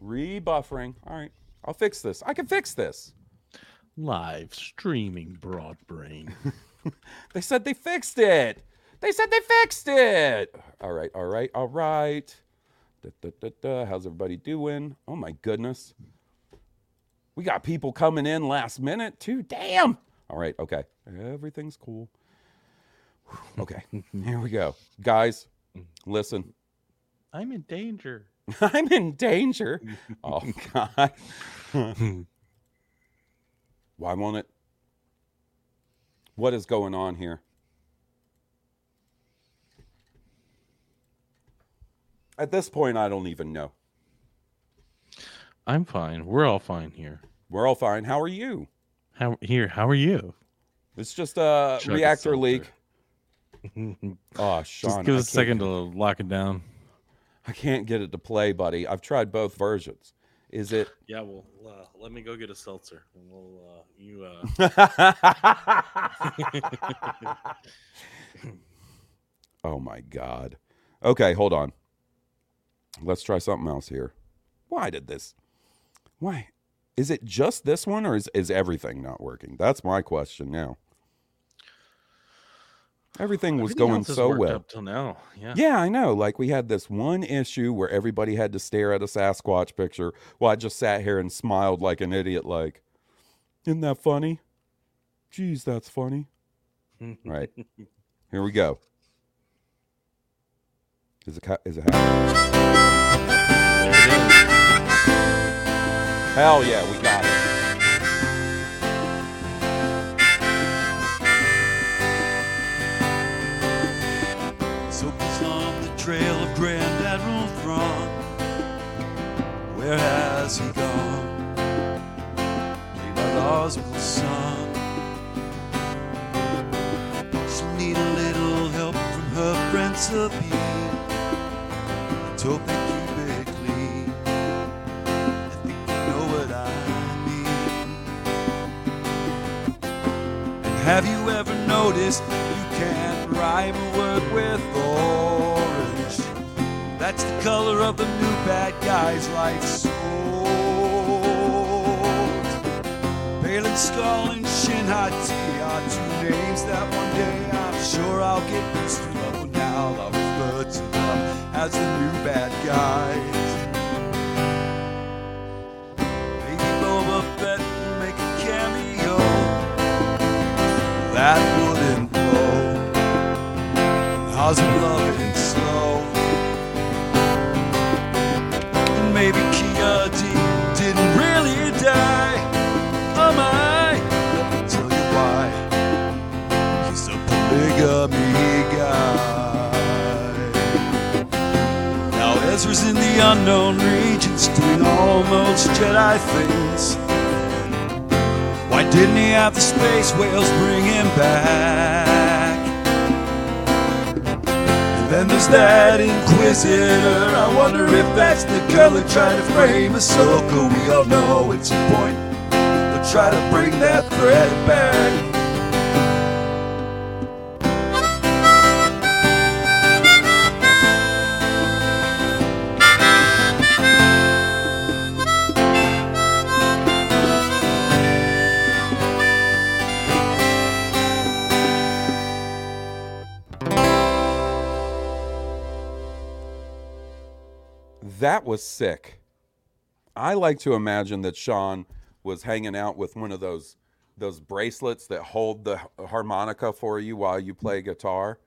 Rebuffering. All right. I'll fix this. I can fix this. Live streaming broad brain. They said they fixed it. They said they fixed it. All right, all right, all right. Da, da, da, da. How's everybody doing? Oh my goodness. We got people coming in last minute too. Damn. All right, okay. Everything's cool. Okay, here we go. Guys, listen. I'm in danger. I'm in danger. Oh God. Why won't it? What is going on here? At this point, I don't even know. I'm fine. We're all fine here. We're all fine. How are you? How here? How are you? It's just uh, a Chug reactor leak. Oh, Sean. Just give us a second to lock it down. I can't get it to play, buddy. I've tried both versions. Is it? Yeah, well, uh, let me go get a seltzer. And we'll, uh, you, oh my god. Okay, hold on. Let's try something else here. Why did this? Why? Is it just this one or is, is everything not working? That's my question now. Everything was Everything going so well. up till now. Yeah. Yeah, I know. Like we had this one issue where everybody had to stare at a Sasquatch picture while I just sat here and smiled like an idiot, like, isn't that funny? Geez, that's funny. right. Here we go. Is it is it happening? Hell yeah, we got it. Where has he gone? Played by Roswell's son. She'll need a little help from her friends keep it clean. I think you know what I mean. And have you ever noticed you can't rhyme a word with orange? That's the color of the new bad guy's life sold. Baylan Skoll and Shin Hati are two names that one day I'm sure I'll get used to. But now, I'll refer to them as the new bad guys. Maybe Boba Fett will make a cameo. That wouldn't blow. How's it loving the unknown regions doing almost Jedi things. Why didn't he have the space whales bring him back? And then there's that Inquisitor. I wonder if that's the girl who tried to frame Ahsoka. We all know it's a point. They'll try to bring that thread back. That was sick. I like to imagine that Sean was hanging out with one of those those bracelets that hold the harmonica for you while you play guitar.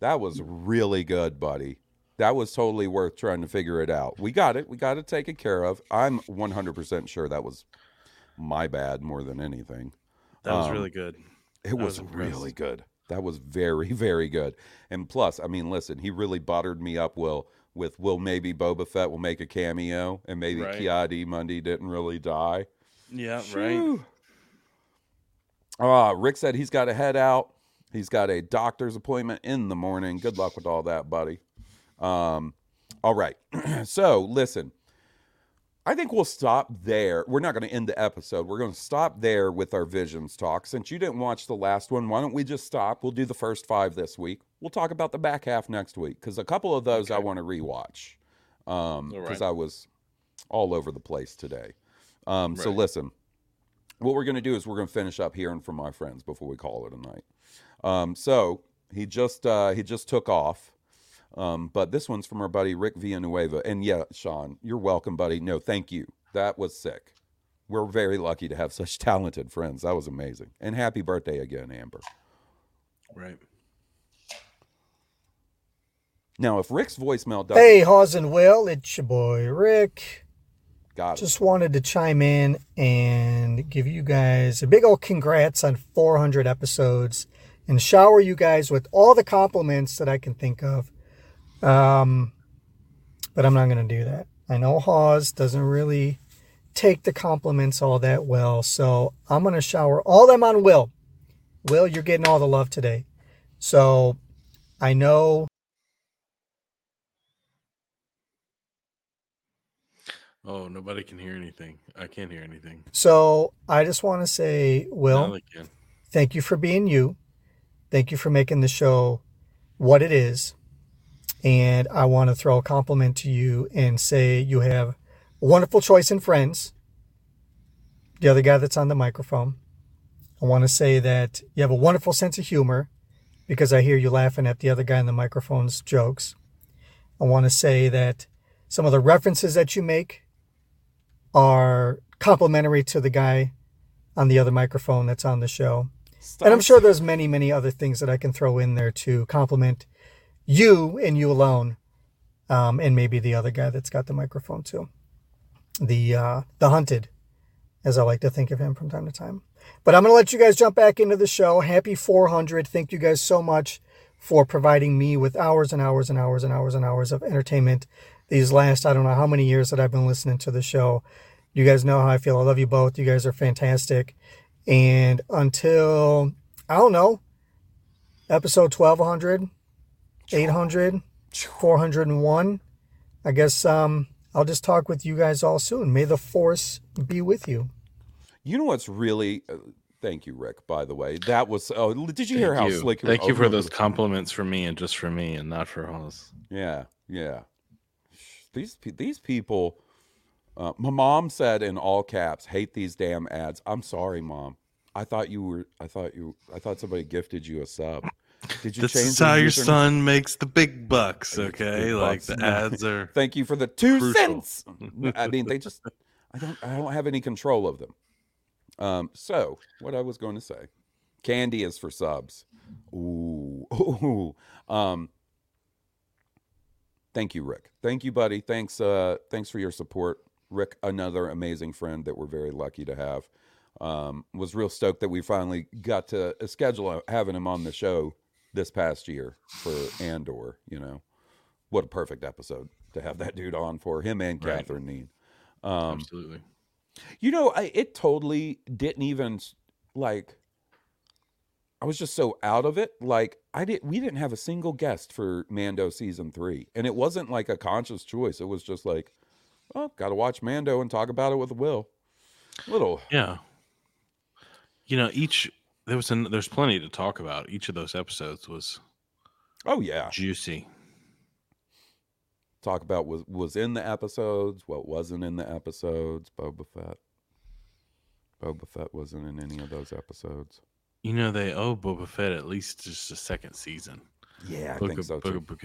That was really good, buddy. That was totally worth trying to figure it out. We got it. We got it taken care of. I'm 100% sure that was my bad more than anything. That was Um, really good. It was, was really good. That was very, very good. And plus, I mean, listen, he really buttered me up, Will, with will maybe Boba Fett will make a cameo and maybe Right. Ki-Adi-Mundi didn't really die. Yeah, Phew. Uh, Rick said he's got to head out. He's got a doctor's appointment in the morning. Good luck with all that, buddy. Um, all right. so, listen, I think we'll stop there. We're not going to end the episode. We're going to stop there with our visions talk. Since you didn't watch the last one, why don't we just stop? We'll do the first five this week. We'll talk about the back half next week because a couple of those I want to rewatch because All right. I was all over the place today. Um, So listen, what we're going to do is we're going to finish up hearing from my friends before we call it a night. Um, so he just uh, he just took off. Um, but this one's from our buddy Rick Villanueva. And yeah, Sean, you're welcome, buddy. No, thank you. That was sick. We're very lucky to have such talented friends. That was amazing. And happy birthday again, Amber. Right. Now, if Rick's voicemail does Hey, Hawes and Will, it's your boy Rick. Got it. Just wanted to chime in and give you guys a big old congrats on 400 episodes and shower you guys with all the compliments that I can think of. Um, but I'm not going to do that. I know Hawes doesn't really take the compliments all that well, so I'm going to shower all them on Will. Will, you're getting all the love today. So I know Oh, nobody can hear anything. I can't hear anything. So I just want to say, Will, Now they can. thank you for being you. Thank you for making the show what it is. And I want to throw a compliment to you and say you have a wonderful choice in friends. The other guy that's on the microphone. I want to say that you have a wonderful sense of humor because I hear you laughing at the other guy in the microphone's jokes. I want to say that some of the references that you make are complimentary to the guy on the other microphone that's on the show. and I'm sure there's many, many other things that I can throw in there to compliment you and you alone, um, and maybe the other guy that's got the microphone too. The uh, the hunted, as I like to think of him from time to time. But I'm gonna let you guys jump back into the show. Happy 400! Thank you guys so much for providing me with hours and hours and hours and hours and hours of entertainment these last, I don't know how many years that I've been listening to the show. You guys know how I feel. I love you both. You guys are fantastic. And until, I don't know, episode 1200, 800, 401, I guess um, I'll just talk with you guys all soon. May the force be with you. You know what's really. Uh, thank you, Rick. By the way, that was. Oh, did you hear Thank how you. slick? Thank you for those compliments for me and just for me and not for us. Yeah, yeah. These these people. Uh, my mom said in all caps, "Hate these damn ads." I'm sorry, mom. I thought you were. I thought you. I thought somebody gifted you a sub. Did you This change is how your son makes the big bucks, okay? Big Like bucks. the ads are. Thank you for the two crucial. cents. I mean, they just. I don't. I don't have any control of them. Um. So what I was going to say, candy is for subs. Ooh. Ooh. Um. Thank you, Rick. Thank you, buddy. Thanks. Uh. Thanks for your support, Rick. Another amazing friend that we're very lucky to have. Um. Was real stoked that we finally got to uh, schedule having him on the show this past year for Andor. You know, what a perfect episode to have that dude on for him and Right. Catherine Neen. Um, Absolutely. you know, I, it totally didn't even like. I was just so out of it. Like I did, we didn't have a single guest for Mando season three, and it wasn't like a conscious choice. It was just like, oh, got to watch Mando and talk about it with Will. Little, Yeah. You know, each there was an, there's plenty to talk about. Each of those episodes was oh yeah, juicy. talk about was was in the episodes, what wasn't in the episodes. Boba Fett. Boba Fett wasn't in any of those episodes. You know, they owe Boba Fett at least just a second season. Yeah, I Book think so, Book too. Book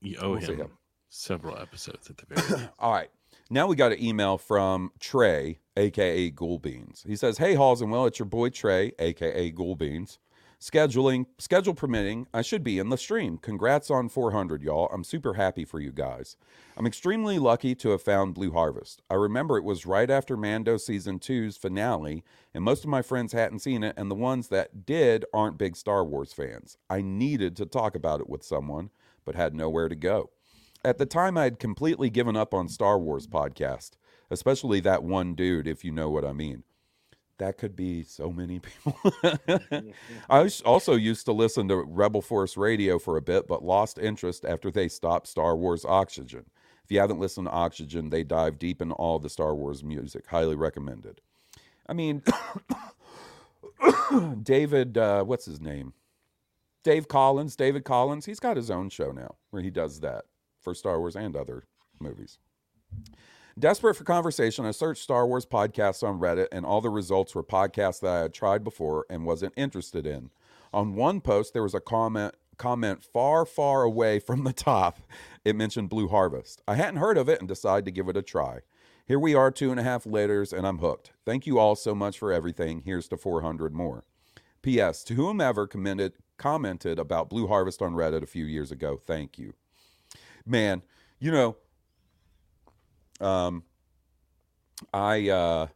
you, owe We'll him him. several episodes at the very least. All right. Now we got an email from Trey, aka Ghoulbeans. He says, Hey Hawes and Will, it's your boy Trey, aka Ghoulbeans. Scheduling, schedule permitting, I should be in the stream. Congrats on 400, y'all. I'm super happy for you guys. I'm extremely lucky to have found Blue Harvest. I remember it was right after Mando season 2's finale, and most of my friends hadn't seen it, and the ones that did aren't big Star Wars fans. I needed to talk about it with someone, but had nowhere to go. At the time, I had completely given up on Star Wars podcast, especially that one dude, if you know what I mean. That could be so many people. I also used to listen to Rebel Force Radio for a bit, but lost interest after they stopped Star Wars Oxygen. If you haven't listened to Oxygen, they dive deep in all the Star Wars music. Highly recommended. I mean, David, uh, what's his name? Dave Collins, David Collins, he's got his own show now where he does that for Star Wars and other movies. Desperate for conversation, I searched Star Wars podcasts on Reddit, and all the results were podcasts that I had tried before and wasn't interested in. On one post, there was a comment comment far, far away from the top. It mentioned Blue Harvest. I hadn't heard of it and decided to give it a try. Here we are, two and a half laters, and I'm hooked. Thank you all so much for everything. Here's to 400 more. P.S. To whomever commented commented about Blue Harvest on Reddit a few years ago, thank you. Man, you know, um, I uh,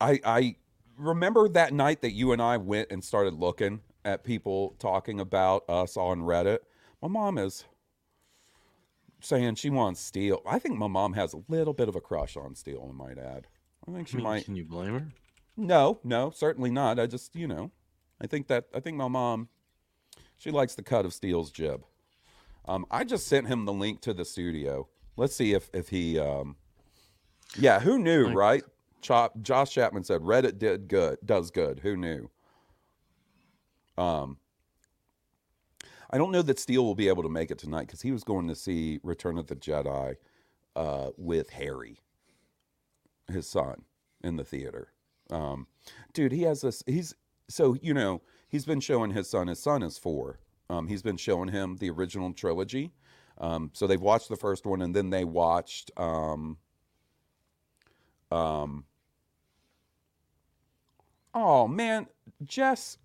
I I remember that night that you and I went and started looking at people talking about us on Reddit. My mom is saying she wants Steele. I think my mom has a little bit of a crush on Steele. I might add. I think she I mean, might. Can you blame her? No, no, certainly not. I just, you know, I think that I think my mom, she likes the cut of Steele's jib. Um, I just sent him the link to the studio. Let's see if if he, um, yeah, who knew, right? Chop, Josh Chapman said Reddit did good, does good. Who knew? Um, I don't know that Steele will be able to make it tonight because he was going to see Return of the Jedi uh, with Harry, his son, in the theater. Um, dude, he has this. He's so you know he's been showing his son. His son is four. Um, he's been showing him the original trilogy. Um, so they've watched the first one, and then they watched. Um, um, oh man, Jess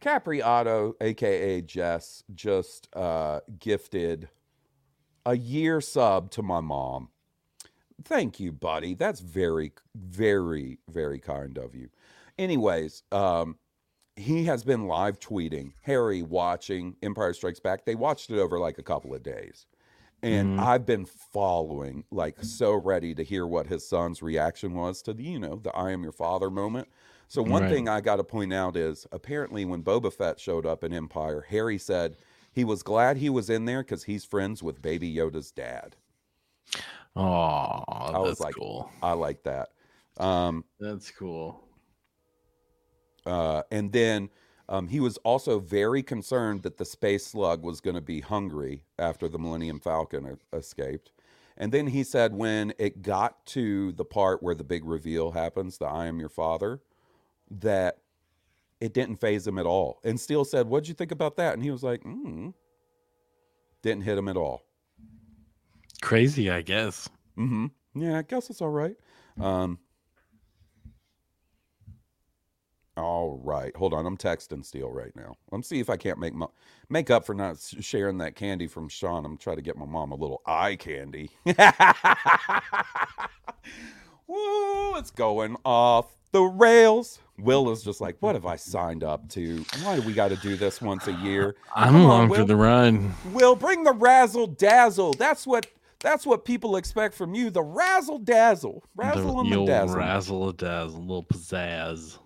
Capriato, aka Jess, just uh, gifted a year sub to my mom. Thank you, buddy. That's very, very, very kind of you. Anyways, um, he has been live tweeting Harry watching Empire Strikes Back. They watched it over like a couple of days. And Mhm. I've been following, like so ready to hear what his son's reaction was to the, you know, the I am your father moment. So one Right. thing I got to point out is apparently when Boba Fett showed up in Empire, Harry said he was glad he was in there because he's friends with Baby Yoda's dad. Oh, I was like, cool. I like that. Um, That's cool. Uh, and then um, he was also very concerned that the space slug was going to be hungry after the Millennium Falcon escaped. And then he said when it got to the part where the big reveal happens, the I am your father, that it didn't phase him at all. And Steele said, What'd you think about that? And he was like, mm. Didn't hit him at all. Crazy, I guess. Mm-hmm. Yeah, I guess it's all right. Um, all right, hold on. I'm texting Steele right now. Let me see if I can't make my, make up for not sharing that candy from Sean. I'm trying to get my mom a little eye candy. Woo, it's going off the rails. Will is just like, what have I signed up to? Why do we got to do this once a year? I'm Come on, along for the ride. Will bring the razzle dazzle. That's what that's what people expect from you. The razzle dazzle, razzle the, and the dazzle. razzle dazzle, little pizzazz.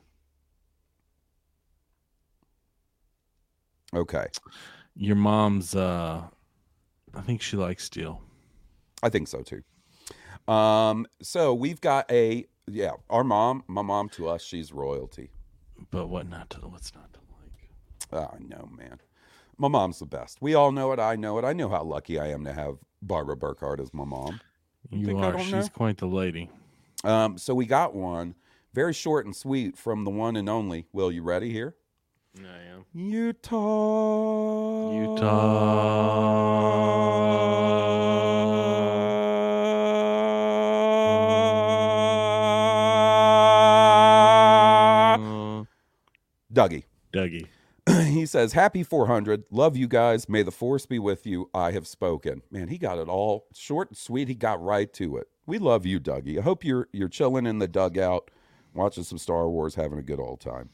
Okay, Your mom's, uh I think she likes Steele. I think so too. Um, so we've got a yeah, our mom, my mom to us, she's royalty. But what not to? What's not to like? Oh no, man. My mom's the best. We all know it. I know it. I know how lucky I am to have Barbara Burkhart as my mom. You think are. She's know? quite the lady. Um, so we got one very short and sweet from the one and only. Will you ready here? I am. Utah. Utah. Dougie. Dougie. he says, Happy 400. Love you guys. May the force be with you. I have spoken. Man, he got it all short and sweet. He got right to it. We love you, Dougie. I hope you're you're chilling in the dugout, watching some Star Wars, having a good old time.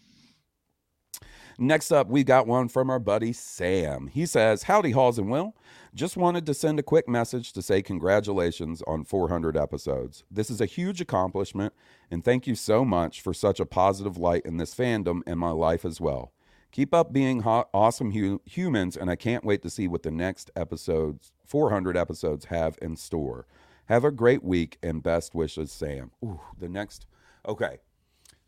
Next up, we got one from our buddy Sam. He says, Howdy, Hawes and Will. Just wanted to send a quick message to say congratulations on 400 episodes. This is a huge accomplishment, and thank you so much for such a positive light in this fandom and my life as well. Keep up being hot, awesome hu- humans, and I can't wait to see what the next episodes, 400 episodes, have in store. Have a great week and best wishes, Sam. Ooh, the next. Okay.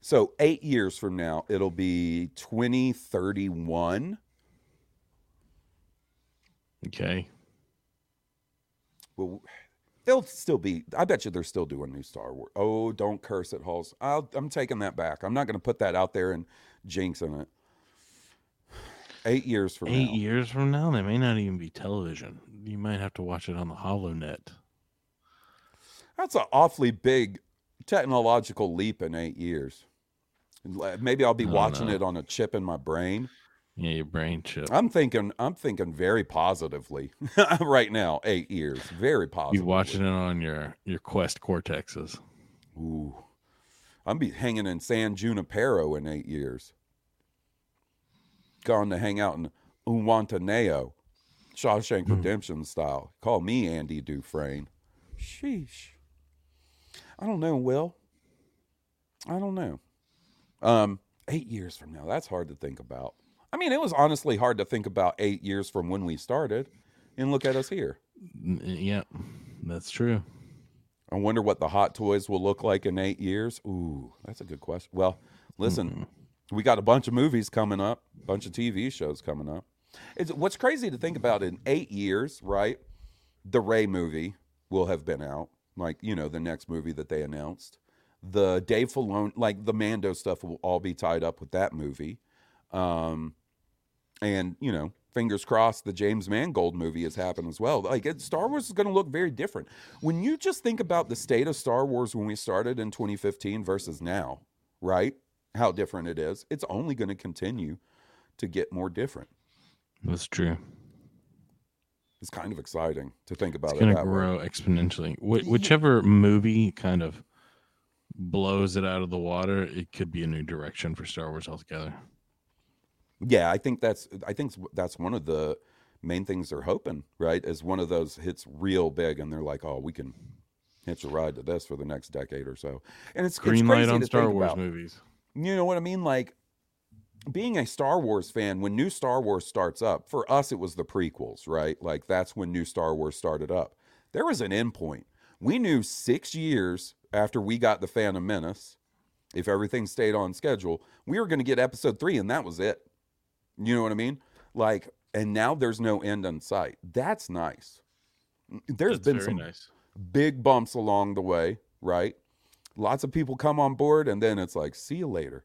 So, eight years from now, it'll be 2031. Okay. Well, they'll still be. I bet you they're still doing new Star Wars. Oh, don't curse at Hawes. I'll, I'm taking that back. I'm not going to put that out there and jinxing it. Eight years from Eight now. years from now, they may not even be television. You might have to watch it on the HoloNet. That's an awfully big technological leap in eight years. Uh, maybe I'll be watching know. it on a chip in my brain. Yeah, your brain chip. I'm thinking. I'm thinking very positively right now. Eight years, very positive. You watching it on your your Quest Cortexes. Ooh, I'm be hanging in San Junipero in eight years. Gone to hang out in Zihuatanejo, Shawshank hmm. Redemption style. Call me Andy Dufresne. Sheesh. I don't know, Will. I don't know. Um, eight years from now, that's hard to think about. I mean, it was honestly hard to think about eight years from when we started. And look at us here. Yeah, that's true. I wonder what the hot toys will look like in eight years. Ooh, that's a good question. Well, listen, we got a bunch of movies coming up, a bunch of TV shows coming up. It's what's crazy to think about in eight years, right? The Rey movie will have been out, like you know the next movie that they announced. The Dave Filoni, like the Mando stuff, will all be tied up with that movie. Um, and you know, fingers crossed, the James Mangold movie has happened as well. Like it, Star Wars is going to look very different when you just think about the state of Star Wars when we started in 2015 versus now, right? How different it is. It's only going to continue to get more different. That's true. It's kind of exciting to think about It's it going that to way. grow exponentially. Wh- whichever movie kind of blows it out of the water, it could be a new direction for Star Wars altogether. Yeah, I think that's I think that's one of the main things they're hoping, right? Is one of those hits real big, and they're like, oh, we can hitch a ride to this for the next decade or so. And it's Green it's light on Star Wars about. movies. You know what I mean? Like being a Star Wars fan, when new Star Wars starts up, for us it was the prequels, right? Like that's when new Star Wars started up. There was an end point. We knew six years after we got the Phantom Menace, if everything stayed on schedule, we were going to get Episode three, and that was it. You know what I mean? Like, and now there's no end in sight. That's nice. There's That's been some nice. big bumps along the way, right? Lots of people come on board, and then it's like, see you later.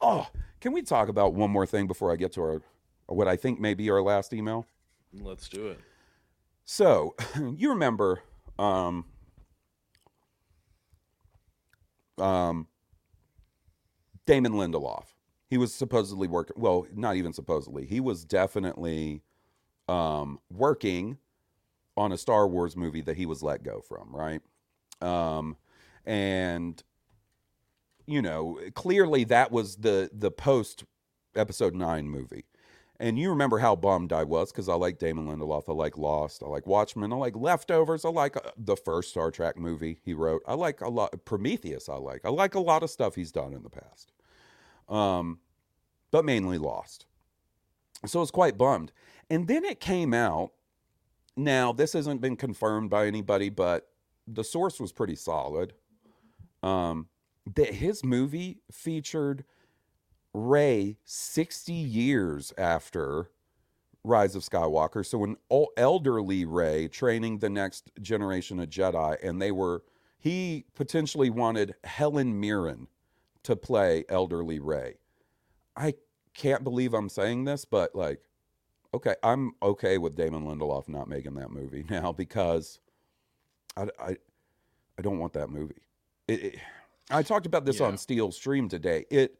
Oh, can we talk about one more thing before I get to our what I think may be our last email? Let's do it. So, you remember um um Damon Lindelof. He was supposedly working well, not even supposedly. He was definitely um working on a Star Wars movie that he was let go from, right? Um and you know, clearly that was the the post episode 9 movie. And you remember how bummed I was because I like Damon Lindelof. I like Lost. I like Watchmen. I like Leftovers. I like uh, the first Star Trek movie he wrote. I like a lot. Prometheus. I like. I like a lot of stuff he's done in the past. Um, but mainly Lost. So I was quite bummed. And then it came out. Now this hasn't been confirmed by anybody, but the source was pretty solid. Um, that his movie featured Rey 60 years after Rise of Skywalker. So an el- elderly Rey training the next generation of Jedi, and they were he potentially wanted Helen Mirren to play elderly Rey. I can't believe I'm saying this, but like, okay, I'm okay with Damon Lindelof not making that movie now because I I, I don't want that movie. It, it, I talked about this on Steele Stream today. It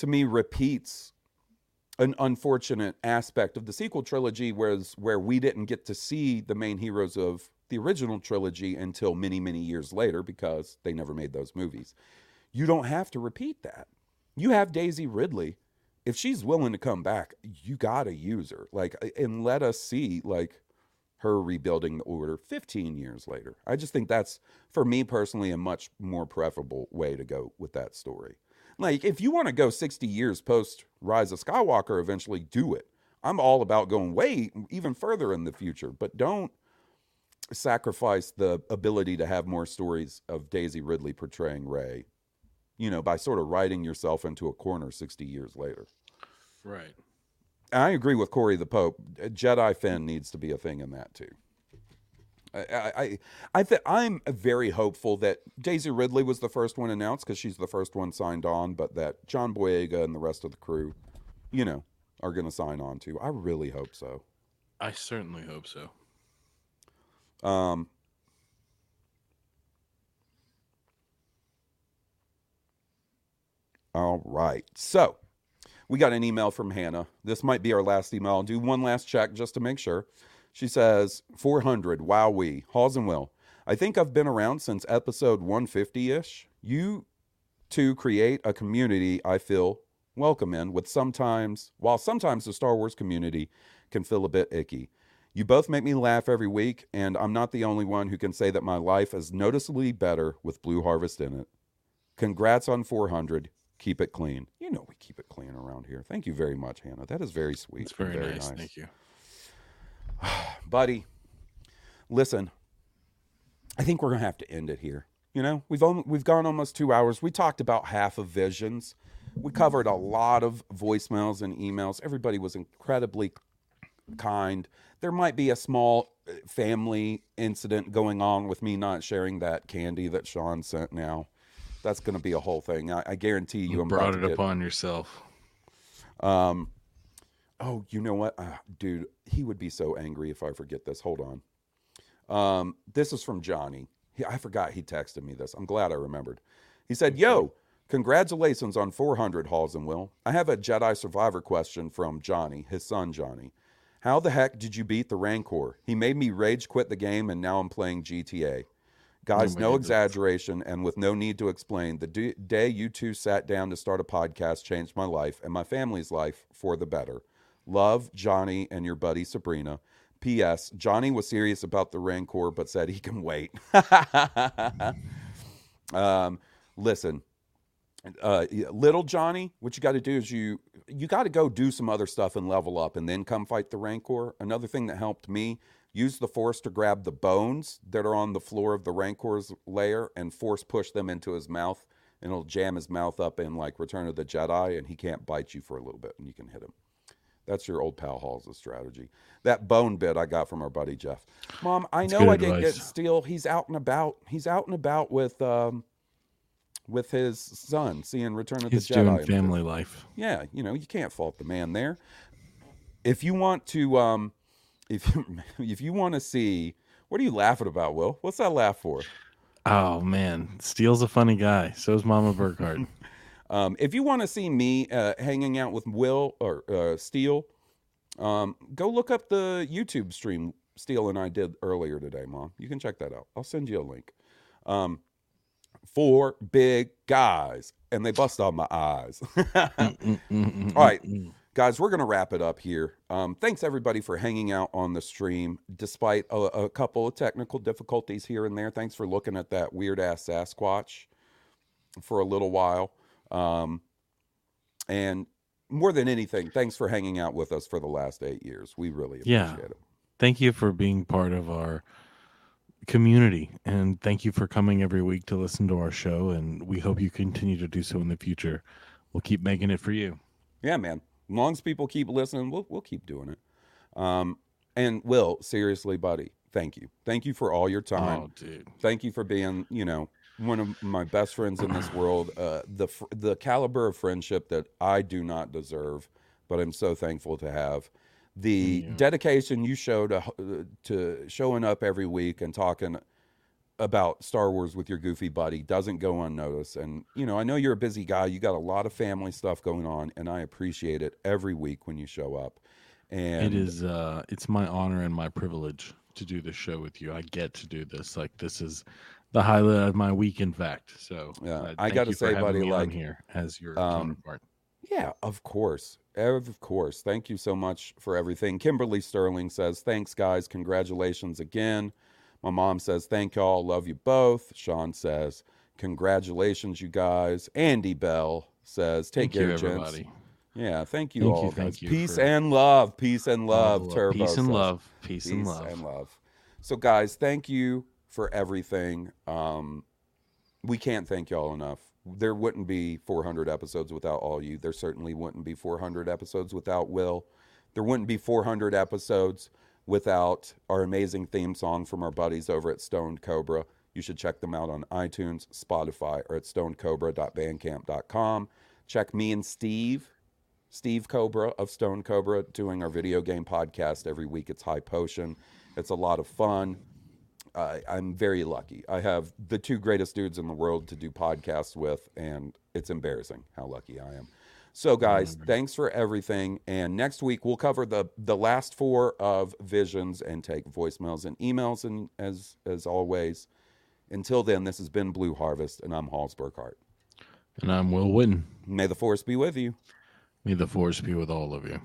to me repeats an unfortunate aspect of the sequel trilogy whereas where we didn't get to see the main heroes of the original trilogy until many many years later because they never made those movies. You don't have to repeat that. You have daisy ridley. If she's willing to come back you gotta use her. Like and let us see like her rebuilding the order 15 years later. I just think that's for me personally a much more preferable way to go with that story like, if you want to go 60 years post Rise of Skywalker, eventually do it. I'm all about going way even further in the future, but don't sacrifice the ability to have more stories of Daisy Ridley portraying Rey, you know, by sort of writing yourself into a corner 60 years later. Right. I agree with Corey the Pope. Jedi Finn needs to be a thing in that too. I I I th- I'm very hopeful that Daisy Ridley was the first one announced because she's the first one signed on, but that John Boyega and the rest of the crew, you know, are going to sign on too. I really hope so. I certainly hope so. Um, all right. So we got an email from Hannah. This might be our last email. I'll do one last check just to make sure. She says, 400, wow, we, Will. I think I've been around since episode 150 ish. You two create a community I feel welcome in, with sometimes, while sometimes the Star Wars community can feel a bit icky. You both make me laugh every week, and I'm not the only one who can say that my life is noticeably better with Blue Harvest in it. Congrats on 400. Keep it clean. You know we keep it clean around here. Thank you very much, Hannah. That is very sweet. It's very, and nice. Thank you. buddy. Listen, I think we're gonna have to end it here. You know, we've only, we've gone almost two hours. We talked about half of visions. We covered a lot of voicemails and emails. Everybody was incredibly kind. There might be a small uh, family incident going on with me not sharing that candy that Sean sent. Now, that's going to be a whole thing. I, I guarantee you, You I'm brought it to upon yourself. um, oh, you know what, uh, dude? He would be so angry if I forget this. Hold on. Um, this is from Johnny. He, I forgot he texted me this. I'm glad I remembered. He said, "Yo, congratulations on 400 Hawes and Will. I have a Jedi Survivor question from Johnny, his son Johnny. How the heck did you beat the Rancor? He made me rage quit the game, and now I'm playing GTA. Guys, Oh no exaggeration and with no need to explain, the d- day you two sat down to start a podcast changed my life and my family's life for the better. Love, Johnny, and your buddy Sabrina. P.S. Johnny was serious about the Rancor, but said he can wait. um, listen, uh, little Johnny, what you got to do is you you got to go do some other stuff and level up, and then come fight the Rancor. Another thing that helped me use the Force to grab the bones that are on the floor of the Rancor's lair and force push them into his mouth, and it'll jam his mouth up in like Return of the Jedi, and he can't bite you for a little bit, and you can hit him. That's your old pal Hawes's strategy. That bone bit I got from our buddy Jeff. Mom, I That's know I didn't get. Steele. He's out and about. He's out and about with um with his son, seeing Return of He's the Jedi. doing family life. yeah, you know, you can't fault the man there. If you want to, um, if you, if you want to see, what are you laughing about, Will? What's that laugh for? Oh man, Steele's a funny guy. So is Mama Burkhart. Um, if you want to see me uh, hanging out with Will or uh, Steele, um, go look up the YouTube stream Steele and I did earlier today, Mom. You can check that out. I'll send you a link. Um, four big guys, and they bust on my eyes. All right, guys, we're gonna wrap it up here. Um, thanks everybody for hanging out on the stream, despite a, a couple of technical difficulties here and there. Thanks for looking at that weird ass Sasquatch for a little while. Um, and more than anything, thanks for hanging out with us for the last eight years. We really appreciate yeah. it. Thank you for being part of our community and thank you for coming every week to listen to our show and we hope you continue to do so in the future. We'll keep making it for you. Yeah, man. As long as people keep listening, we'll we'll keep doing it. Um, and Will, seriously, buddy, thank you. Thank you for all your time. Oh, dude. Thank you for being, you know, one of my best friends in this world. Uh, the fr- the caliber of friendship that I do not deserve, but I'm so thankful to have. The dedication you show to uh, to showing up every week and talking about Star Wars with your goofy buddy doesn't go unnoticed. And, you know, I know you're a busy guy. You got a lot of family stuff going on, and I appreciate it every week when you show up. And it is uh it's my honor and my privilege to do this show with you. I get to do this. Like this is the highlight of my week in fact. So Yeah, uh, I got to say, buddy, like here as your um, counterpart. Yeah, of course. Of course. Thank you so much for everything. Kimberly Sterling says, Thanks, guys. Congratulations again. My mom says, Thank y'all. Love you both. Sean says, Congratulations, you guys. Andy Bell says, Take Thank you, care, gents. Yeah, thank you Thank all, you, thank you Peace for- and love. Peace and love. love. Turbo Peace and says. love. Peace and love. and love. So, guys, thank you for everything. Um, we can't thank y'all enough. There wouldn't be 400 episodes without all you. There certainly wouldn't be 400 episodes without Will. There wouldn't be 400 episodes without our amazing theme song from our buddies over at Stoned Cobra. You should check them out on iTunes, Spotify, or at stonedcobra.bandcamp.com. Check me and Steve, Steve Cobra of Stoned Cobra, doing our video game podcast every week. It's High Potion. It's a lot of fun. I I'm very lucky. I have the two greatest dudes in the world to do podcasts with, and it's embarrassing how lucky I am. So, guys, thanks for everything. And next week we'll cover the the last four of visions and take voicemails and emails. And as as always, until then, this has been Blue Harvest, and I'm Hawes Burkhart. And I'm Will Witwer. May the force be with you. May the force be with all of you.